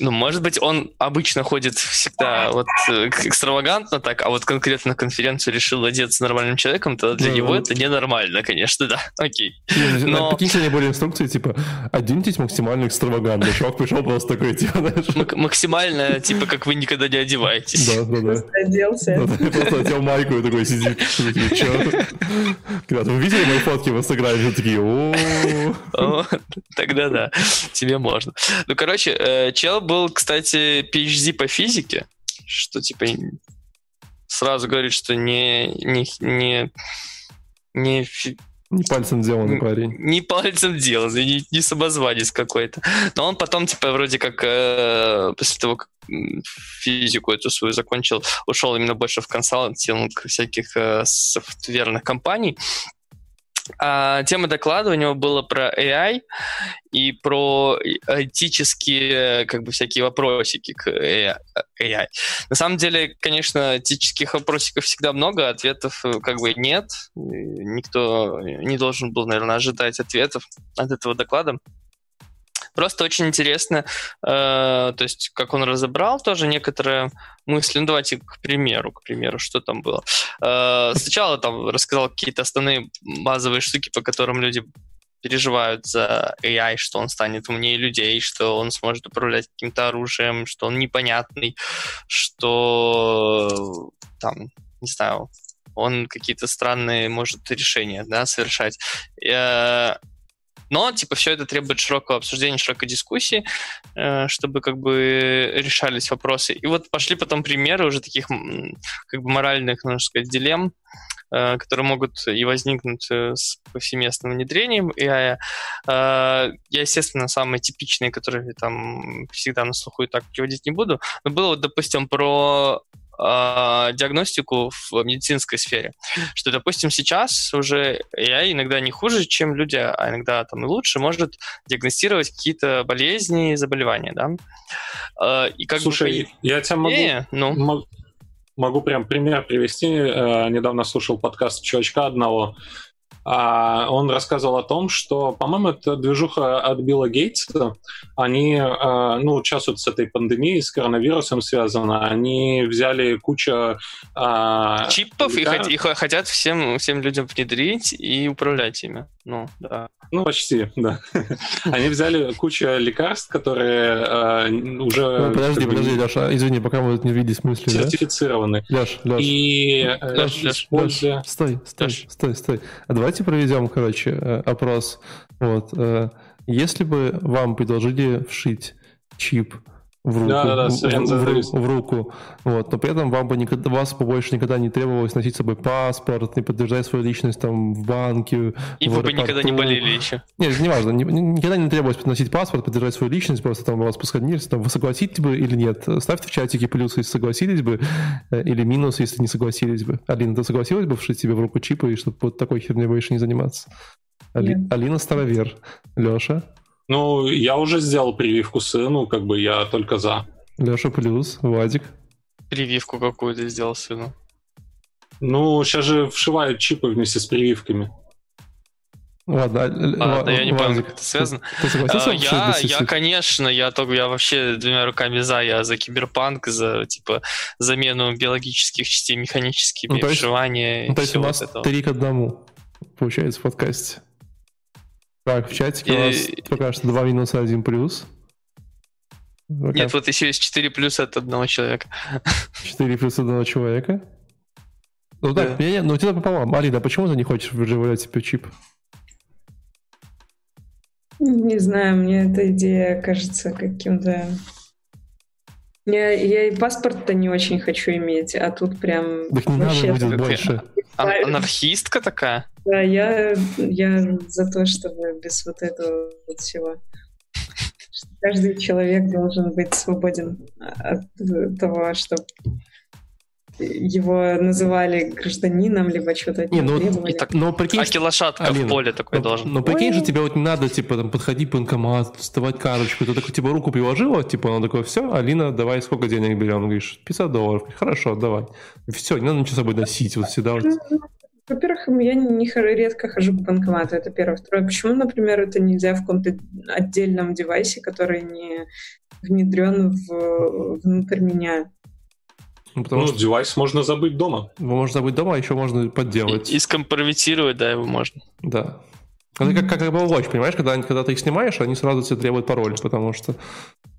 Ну, может быть, он обычно ходит всегда вот э, экстравагантно так, а вот конкретно на конференцию решил одеться нормальным человеком, то для да, него да. это ненормально, конечно, да, окей. Но... Какие сегодня были инструкции, типа, оденьтесь максимально экстравагантно. Чувак пришел просто такой, типа, знаешь... Мак- максимально, типа, как вы никогда не одеваетесь. Да, да, да. Просто оделся. Да, просто одел майку и такой сидит. Когда вы видели мои фотки в Инстаграме, такие, о Тогда да, тебе можно. Ну, короче, э, был, кстати, PhD по физике, что типа сразу говорит, что не не не не не пальцем деланный парень. Не пальцем деланный, не, не самозванец какой-то. Но он потом, типа, вроде как э, после того, как физику эту свою закончил, ушел именно больше в консалтинг всяких э, софтверных компаний. А, тема доклада у него была про AI и про этические как бы всякие вопросики к AI. На самом деле, конечно, этических вопросиков всегда много, ответов э, как бы нет. Никто не должен был, наверное, ожидать ответов от этого доклада. Просто очень интересно, э, то есть как он разобрал тоже некоторые мысли. Ну, давайте к примеру, к примеру, что там было. Э, сначала там рассказал какие-то основные базовые штуки, по которым люди переживают за AI, что он станет умнее людей, что он сможет управлять каким-то оружием, что он непонятный, что там, не знаю, он какие-то странные может решения да, совершать. Но, типа, все это требует широкого обсуждения, широкой дискуссии, э, чтобы как бы решались вопросы. И вот пошли потом примеры уже таких как бы моральных, можно сказать, дилемм, э, которые могут и возникнуть э, с повсеместным внедрением. И, я, естественно, самые типичные, которые там всегда на слуху и так приводить не буду, но было вот, допустим, про диагностику в медицинской сфере. Что, допустим, сейчас уже я иногда не хуже, чем люди, а иногда там и лучше, может диагностировать какие-то болезни и заболевания, да. Э, и как Слушай, бы... я тебя могу... Не, ну... Могу прям пример привести. Э, недавно слушал подкаст чувачка одного, а, он рассказывал о том, что, по-моему, это движуха от Билла Гейтса. Они, а, ну, сейчас вот с этой пандемией, с коронавирусом связано, они взяли кучу... А, Чипов и, и хотят всем, всем людям внедрить и управлять ими. Ну, да. Ну, почти, да. Они взяли кучу лекарств, которые э, уже... Ну, подожди, подожди, Леша, извини, пока мы не видели смысле, Сертифицированы. Да? Леш, Леш. И Леш, Леш. Леш, стой, стой, стой, стой. А давайте проведем, короче, э, опрос. Вот. Если бы вам предложили вшить чип в руку, да, да, да, в, в, в, в руку. Вот. Но при этом вам бы никогда, вас бы больше никогда не требовалось носить с собой паспорт, не подтверждать свою личность там в банке. И вы бы никогда не болели еще. Нет, неважно, не, никогда не требовалось носить паспорт, подтверждать свою личность, просто там вас пускали, там вы согласитесь бы или нет. Ставьте в чатике плюс, если согласились бы, э, или минус, если не согласились бы. Алина, ты согласилась бы вшить себе в руку чипы, и чтобы вот такой херней больше не заниматься? Али, Алина Старовер. Леша? Ну, я уже сделал прививку сыну, как бы я только за. Леша плюс, Вадик. Прививку какую ты сделал сыну? Ну, сейчас же вшивают чипы вместе с прививками. Ладно, а, да, я не понял, как это связано. Ты, ты а, я, я, конечно, я только я вообще двумя руками за, я за киберпанк, за типа замену биологических частей механическими, ну, вшивание. Ну, то есть у нас три к одному получается в подкасте. Так, в чатике и... у нас пока что 2 минуса, 1 плюс. Пока... Нет, вот еще есть 4 плюса от одного человека. 4 плюс одного человека? Ну так, да. я, ну у тебя пополам. Алина, почему ты не хочешь выживать себе чип? Не знаю, мне эта идея кажется каким-то... Я, я и паспорт-то не очень хочу иметь, а тут прям... Так не надо будет больше. А, анархистка такая? Да, я, я за то, чтобы без вот этого вот всего. Каждый человек должен быть свободен от того, что его называли гражданином, либо что-то от не, ну, требовали. Так, но прикинь, Аки лошадка Алина, в поле такой но, должен. Но прикинь же, тебе вот не надо, типа, там, подходить в банкомат, вставать карточку, ты такой, типа, руку приложила, типа, она такой, все, Алина, давай, сколько денег берем? Говоришь, 50 долларов. Хорошо, давай. И все, не надо ничего с собой носить, вот всегда вот. Во-первых, я не редко хожу по банкомату, это первое. Второе, почему, например, это нельзя в каком-то отдельном девайсе, который не внедрен в, внутрь меня? Ну, потому ну, что девайс можно забыть дома. Его можно забыть дома, а еще можно подделать. И, и скомпрометировать, да, его можно. Да. Это как, как Apple Watch, понимаешь, когда, когда ты их снимаешь, они сразу тебе требуют пароль, потому что...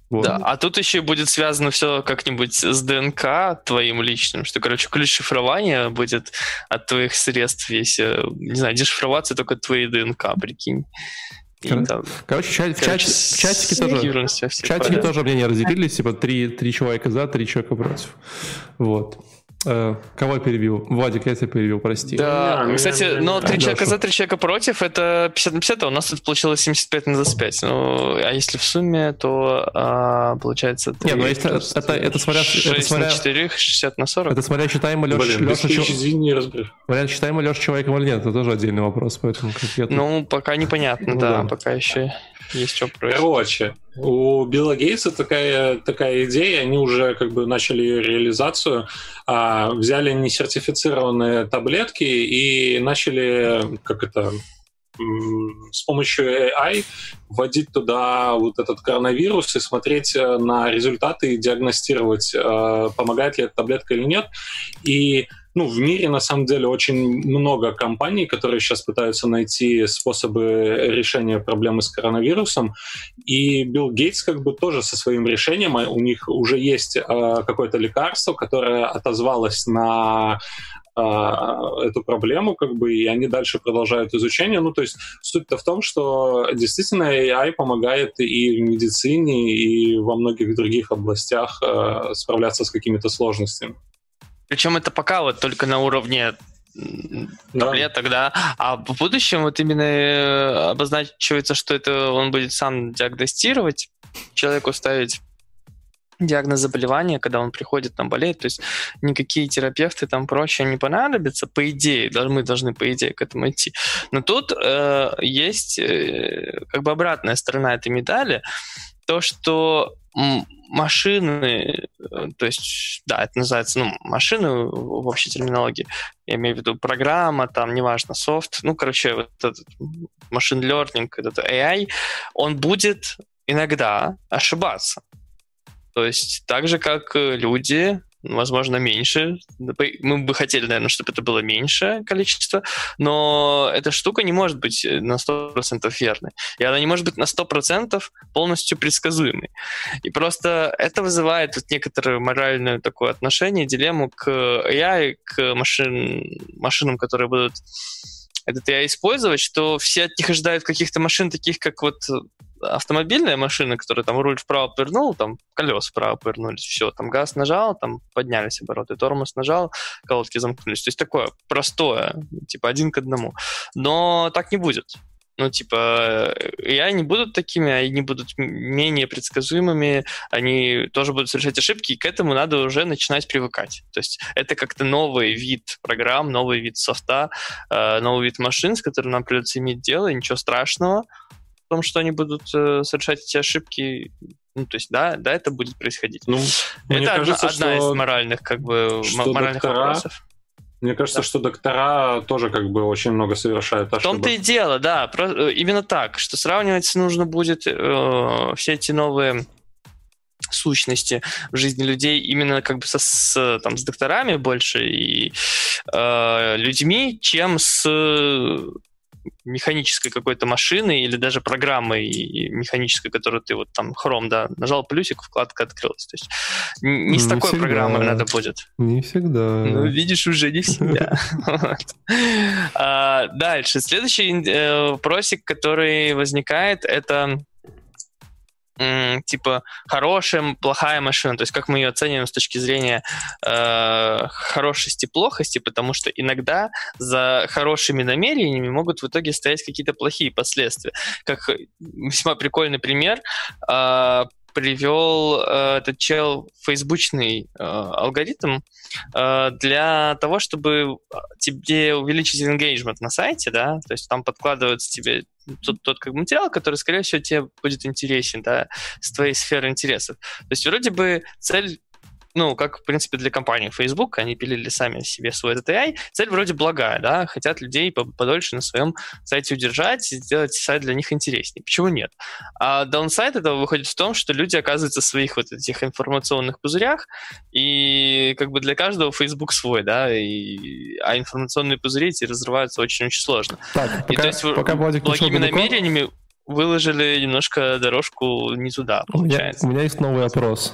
Вот. Да, а тут еще будет связано все как-нибудь с ДНК твоим личным, что, короче, ключ шифрования будет от твоих средств весь, э, не знаю, дешифроваться только твои ДНК, прикинь. Кор- там, короче, чат, короче, в чатике тоже, в чатике тоже мнения разделились, типа три, три человека за, три человека против. Вот. Э, кого я перебил? Владик, я тебя перебил, прости. Да, не, кстати, не, но три человека за, три человека против, это 50 на 50, а у нас тут получилось 75 на 25. Ну, а если в сумме, то а, получается... 3, не, ну если это, это, это смотря... 6 это смотря, на 4, 60 на 40. Это смотря считаем Леша... Блин, Леша чё... извини, разберешь. Смотря считаем Леша человеком или нет, это тоже отдельный вопрос, поэтому конкретно... Ну, пока непонятно, ну, да, да, пока еще... Есть что Короче, у Билла Гейтса такая, такая идея, они уже как бы начали ее реализацию, а, взяли несертифицированные таблетки и начали, как это, с помощью AI вводить туда вот этот коронавирус и смотреть э, на результаты и диагностировать, э, помогает ли эта таблетка или нет. И ну, в мире на самом деле очень много компаний, которые сейчас пытаются найти способы решения проблемы с коронавирусом. И Билл Гейтс как бы тоже со своим решением, а у них уже есть э, какое-то лекарство, которое отозвалось на а, эту проблему, как бы, и они дальше продолжают изучение. Ну, то есть суть-то в том, что действительно AI помогает и в медицине, и во многих других областях а, справляться с какими-то сложностями. Причем это пока вот только на уровне таблеток, да. да. А в будущем вот именно э, обозначивается, что это он будет сам диагностировать, человеку ставить диагноз заболевания, когда он приходит, там болеет, то есть никакие терапевты там прочее не понадобятся, по идее, мы должны по идее к этому идти. Но тут э, есть э, как бы обратная сторона этой медали, то, что машины, э, то есть, да, это называется, ну, машины в общей терминологии, я имею в виду программа, там, неважно, софт, ну, короче, вот этот машин learning, этот AI, он будет иногда ошибаться. То есть так же, как э, люди, возможно, меньше. Мы бы хотели, наверное, чтобы это было меньшее количество, но эта штука не может быть э, на 100% верной. И она не может быть на 100% полностью предсказуемой. И просто это вызывает вот некоторое моральное такое отношение, дилемму к AI, к машин, машинам, которые будут этот AI использовать, что все от них ожидают каких-то машин, таких как вот автомобильная машина, которая там руль вправо повернул, там колеса вправо повернулись, все, там газ нажал, там поднялись обороты, тормоз нажал, колодки замкнулись. То есть такое простое, типа один к одному. Но так не будет. Ну, типа, я не будут такими, они будут менее предсказуемыми, они тоже будут совершать ошибки, и к этому надо уже начинать привыкать. То есть это как-то новый вид программ, новый вид софта, э, новый вид машин, с которым нам придется иметь дело, и ничего страшного в том, что они будут э, совершать эти ошибки. Ну, то есть, да, да, это будет происходить. Ну, это одна, кажется, одна что, из моральных, как бы, моральных доктора, вопросов. Мне кажется, да. что доктора тоже как бы очень много совершают ошибок. В том-то и дело, да, про, э, именно так, что сравнивать нужно будет э, все эти новые сущности в жизни людей именно как бы со, с, там, с докторами больше и э, людьми, чем с механической какой-то машины или даже программой механической, которую ты вот там Chrome, да, нажал плюсик, вкладка открылась. То есть не, не с такой всегда. программой надо будет. Не всегда. Ну, видишь, уже не всегда. А, дальше. Следующий э, вопросик, который возникает, это типа хорошая, плохая машина, то есть как мы ее оцениваем с точки зрения э, хорошести, плохости, потому что иногда за хорошими намерениями могут в итоге стоять какие-то плохие последствия. Как весьма прикольный пример, э, привел э, этот чел фейсбучный э, алгоритм э, для того, чтобы тебе увеличить engagement на сайте, да, то есть там подкладывается тебе тот, тот как материал, который, скорее всего, тебе будет интересен, да, с твоей сферы интересов. То есть вроде бы цель ну, как, в принципе, для компании Facebook, они пилили сами себе свой этот AI. Цель вроде благая, да, хотят людей подольше на своем сайте удержать и сделать сайт для них интереснее. Почему нет? А даунсайд этого выходит в том, что люди оказываются в своих вот этих информационных пузырях, и как бы для каждого Facebook свой, да, и, а информационные пузыри эти разрываются очень-очень сложно. Так, пока, и то есть пока благими намерениями выложили немножко дорожку не туда, получается. У меня, у меня есть новый опрос.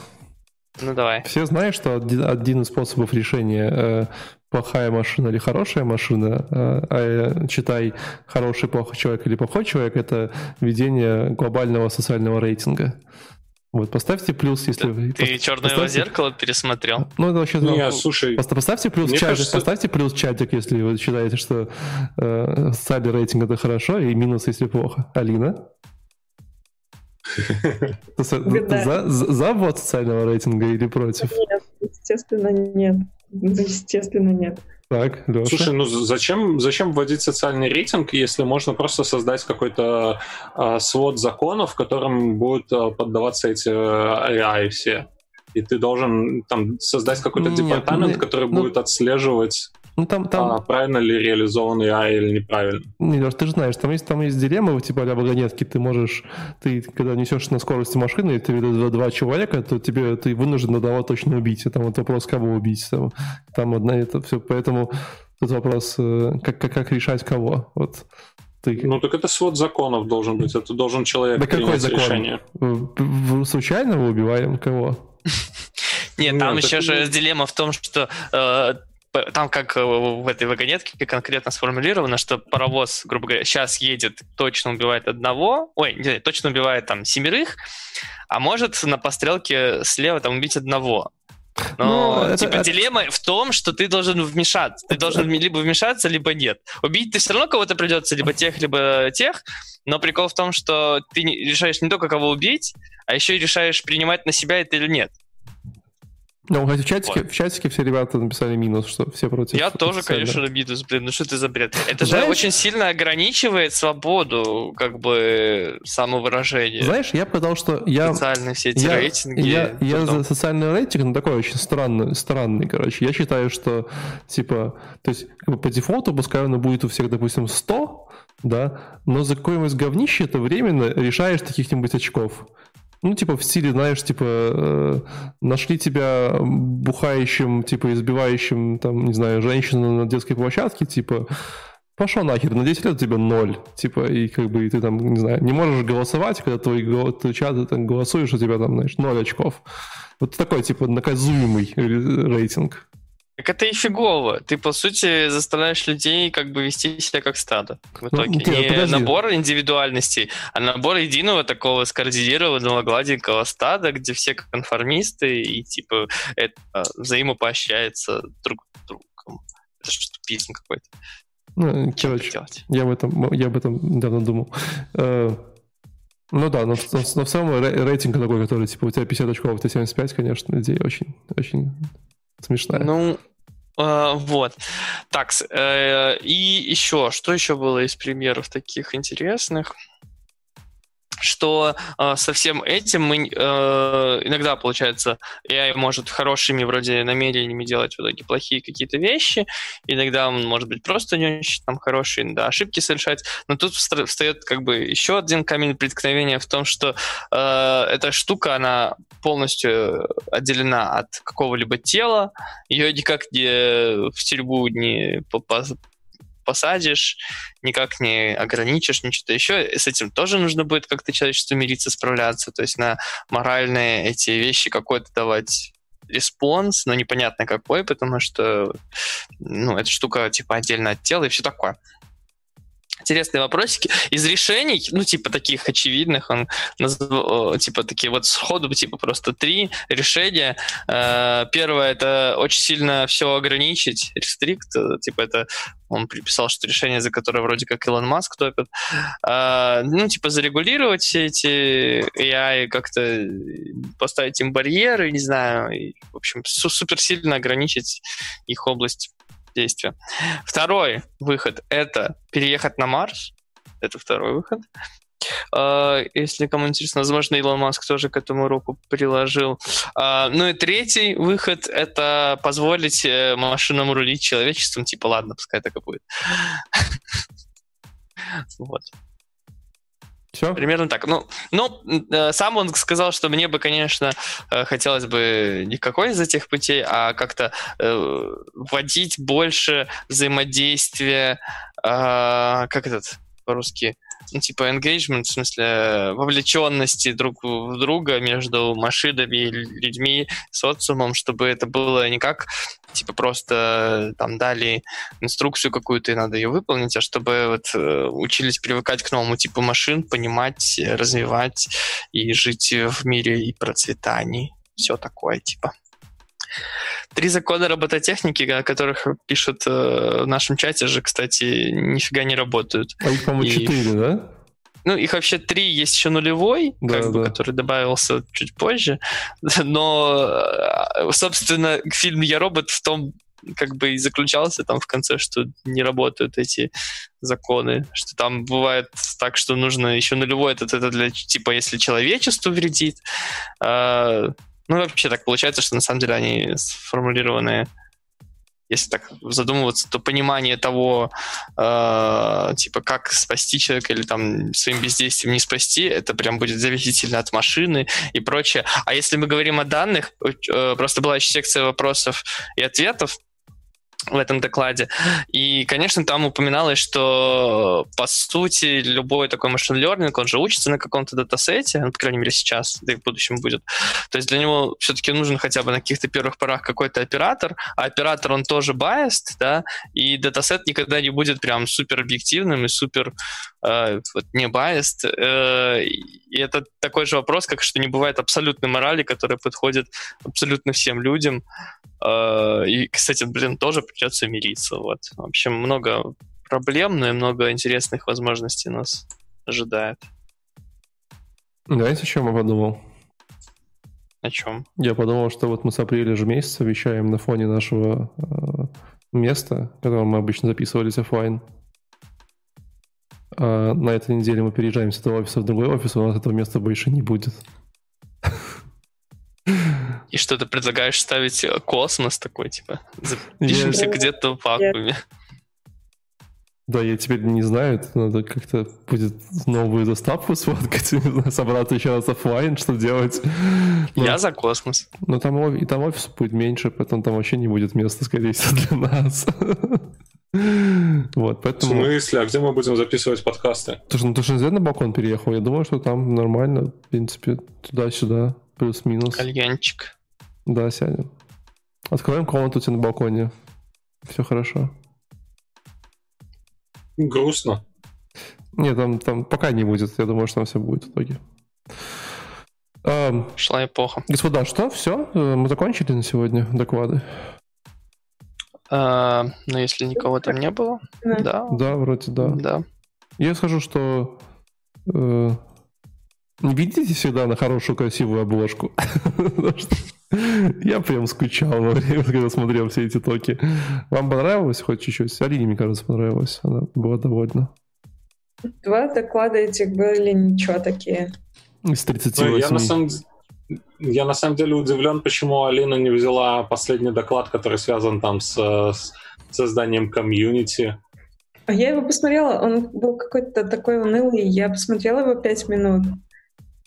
Ну давай. Все знают, что один, один из способов решения э, плохая машина или хорошая машина, э, а читай хороший, плохой человек или плохой человек, это введение глобального социального рейтинга. Вот, поставьте плюс, если вы... Ты пос... черное поставьте... зеркало пересмотрел? Ну, это вообще... Не, слушай... Просто поставьте плюс чатик, кажется... поставьте плюс чатик, если вы считаете, что э, социальный рейтинг это хорошо, и минус, если плохо. Алина? За, за ввод социального рейтинга или против? Нет, естественно, нет. Естественно, нет. Так, Леша. Слушай, ну зачем, зачем вводить социальный рейтинг, если можно просто создать какой-то э, свод законов, которым будут э, поддаваться эти AI все? И ты должен там создать какой-то Нет, департамент, ну, который ну, будет отслеживать ну, там, там... А, правильно ли реализован AI или неправильно? Не, ты же знаешь, там есть, там есть дилеммы, типа а вагонетки, ты можешь, ты когда несешь на скорости машины, и ты видишь два человека, то тебе ты вынужден одного точно убить. Это вот вопрос, кого убить. Там, там одна это все, поэтому тут вопрос, э, как, как, как решать кого. Вот. Ты... Ну так это свод законов должен быть, это должен человек да принять какой закон? решение. Случайно мы убиваем кого? Нет, там еще же дилемма в том, что э, там как в этой вагонетке конкретно сформулировано, что паровоз, грубо говоря, сейчас едет, точно убивает одного, ой, не, точно убивает там семерых, а может на пострелке слева там убить одного. Но, ну, типа, это... дилемма в том, что ты должен вмешаться. Ты должен либо вмешаться, либо нет. Убить ты все равно кого-то придется, либо тех, либо тех. Но прикол в том, что ты решаешь не только кого убить, а еще и решаешь, принимать на себя это или нет. Ну, хотя в чатике, вот. в чатике все ребята написали минус, что все против. Я тоже, конечно, минус, блин, ну что ты за бред? Это Знаешь, же очень сильно ограничивает свободу, как бы, самовыражения. Знаешь, я бы сказал, что я... Социальные все эти я, рейтинги. Я, я за социальный рейтинг, но такой очень странный, странный, короче. Я считаю, что, типа, то есть, как бы по дефолту, пускай он будет у всех, допустим, 100, да, но за какое-нибудь говнище это временно решаешь таких-нибудь очков. Ну, типа, в стиле, знаешь, типа, э, нашли тебя бухающим, типа, избивающим, там, не знаю, женщину на детской площадке, типа, пошел нахер, на 10 лет у тебя ноль, типа, и как бы и ты там, не знаю, не можешь голосовать, когда твой, твой чат, там голосуешь, у тебя там, знаешь, ноль очков. Вот такой, типа, наказуемый рейтинг. Так это и фигово. Ты, по сути, заставляешь людей как бы вести себя как стадо. В ну, итоге ну, не подожди. набор индивидуальностей, а набор единого такого скоординированного гладенького стада, где все конформисты и типа это взаимопоощряется друг другом. Это что тупизм какой-то. Ну, короче, я об этом, я об этом давно думал. Э, ну да, но, но, но в целом рейтинг такой, который, типа, у тебя 50 очков, ты 75, конечно, идея очень, очень смешная. Ну, э, вот. Так, э, и еще, что еще было из примеров таких интересных? Что э, со всем этим мы э, иногда, получается, AI может хорошими вроде намерениями делать в итоге плохие какие-то вещи, иногда он может быть просто не очень там хороший, да, ошибки совершать, но тут встает как бы еще один камень преткновения в том, что э, эта штука, она полностью отделена от какого-либо тела, ее никак не в тюрьму не посадишь, никак не ограничишь, ничего еще. С этим тоже нужно будет как-то человечеству мириться, справляться, то есть на моральные эти вещи какой-то давать response, но непонятно какой, потому что ну, эта штука типа отдельно от тела и все такое интересные вопросики. Из решений, ну, типа таких очевидных, он назвал, типа такие вот сходу, типа просто три решения. Э, первое — это очень сильно все ограничить, restrict, типа это он приписал, что решение, за которое вроде как Илон Маск топит. А, ну, типа, зарегулировать все эти AI, как-то поставить им барьеры, не знаю, и, в общем, супер сильно ограничить их область действия. Второй выход — это переехать на Марс. Это второй выход. А, если кому интересно, возможно, Илон Маск тоже к этому руку приложил. А, ну и третий выход — это позволить э, машинам рулить человечеством. Типа, ладно, пускай так и будет. Вот. Все? Примерно так. Ну, ну, э, сам он сказал, что мне бы, конечно, э, хотелось бы не какой из этих путей, а как-то э, вводить больше взаимодействия, э, как этот по-русски, ну, типа engagement, в смысле вовлеченности друг в друга между машинами людьми, социумом, чтобы это было не как типа просто там дали инструкцию какую-то, и надо ее выполнить, а чтобы вот э, учились привыкать к новому типу машин, понимать, развивать и жить в мире и процветании. Все такое, типа. Три закона робототехники, о которых пишут э, в нашем чате же, кстати, нифига не работают. А их, по-моему, четыре, да? Ну, их вообще три, есть еще нулевой, да, как да. бы, который добавился чуть позже. Но, э, собственно, фильм «Я робот» в том как бы и заключался там в конце, что не работают эти законы, что там бывает так, что нужно еще нулевой этот это для типа если человечеству вредит, а, ну, вообще так получается, что на самом деле они сформулированы если так задумываться, то понимание того, э, типа, как спасти человека или там своим бездействием не спасти, это прям будет зависеть сильно от машины и прочее. А если мы говорим о данных, э, просто была еще секция вопросов и ответов, в этом докладе. И, конечно, там упоминалось, что, по сути, любой такой машин learning, он же учится на каком-то датасете, ну, по крайней мере, сейчас, да и в будущем будет. То есть для него все-таки нужен хотя бы на каких-то первых порах какой-то оператор, а оператор, он тоже biased, да, и датасет никогда не будет прям супер объективным и супер э, вот, не biased. Э, и это такой же вопрос, как что не бывает абсолютной морали, которая подходит абсолютно всем людям. Э, и, кстати, блин, тоже придется мириться. Вот. В общем, много проблем, но и много интересных возможностей нас ожидает. Знаете, о чем я подумал? О чем? Я подумал, что вот мы с апреля же месяца вещаем на фоне нашего э, места, в котором мы обычно записывались офлайн. А на этой неделе мы переезжаем с этого офиса в другой офис, у нас этого места больше не будет. И что ты предлагаешь ставить э, космос такой, типа, запишемся где-то в вакууме. Да, я теперь не знаю, это надо как-то будет новую доставку сфоткать, собраться еще раз офлайн, что делать. Но, я за космос. Но там, и там офис будет меньше, поэтому там вообще не будет места, скорее всего, для нас. Вот, поэтому... В смысле? А где мы будем записывать подкасты? Ты же, ну, ты же на балкон переехал. Я думаю, что там нормально, в принципе, туда-сюда, плюс-минус. Кальянчик. Да, сядем. Откроем комнату у тебя на балконе. Все хорошо. Грустно. Нет, там, там пока не будет. Я думаю, что там все будет в итоге. А, Шла эпоха. Господа, что? Все? Э, мы закончили на сегодня доклады? А, ну, если никого там не было, да. Да, вроде да. Да. Я скажу, что э, не видите всегда на хорошую, красивую обложку. Я прям скучал во время, когда смотрел все эти токи. Вам понравилось хоть чуть-чуть? Алине, мне кажется, понравилось. Она была довольна. Два доклада этих были ничего такие. Из 38. Ну, я, на самом, я на самом деле удивлен, почему Алина не взяла последний доклад, который связан там с, с созданием комьюнити. А я его посмотрела, он был какой-то такой унылый. Я посмотрела его пять минут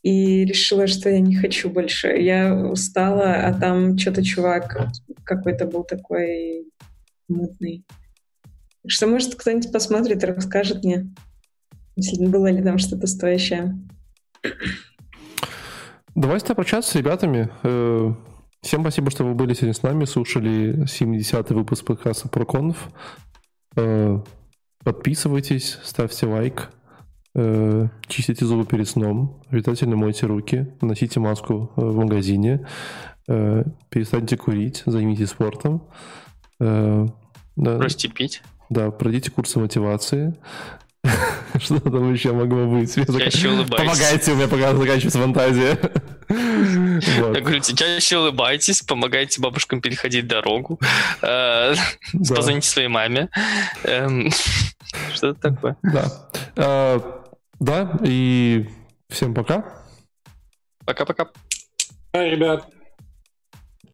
и решила, что я не хочу больше. Я устала, а там что-то чувак какой-то был такой мутный. Что, может, кто-нибудь посмотрит и расскажет мне, если было ли там что-то стоящее. Давайте прощаться с ребятами. Э, всем спасибо, что вы были сегодня с нами, слушали 70-й выпуск подкаста про конф. Э, подписывайтесь, ставьте лайк. Э, чистите зубы перед сном, обязательно мойте руки, носите маску э, в магазине, э, перестаньте курить, займитесь спортом. Да, Бросьте пить. Да, пройдите курсы мотивации. Что там еще могло быть? Чаще улыбайтесь. Помогайте, у меня пока заканчивается фантазия. Я говорю, чаще улыбайтесь, помогайте бабушкам переходить дорогу, позвоните своей маме. Эм, что это такое? Да. Да, и всем пока. Пока-пока. Бай, ребят.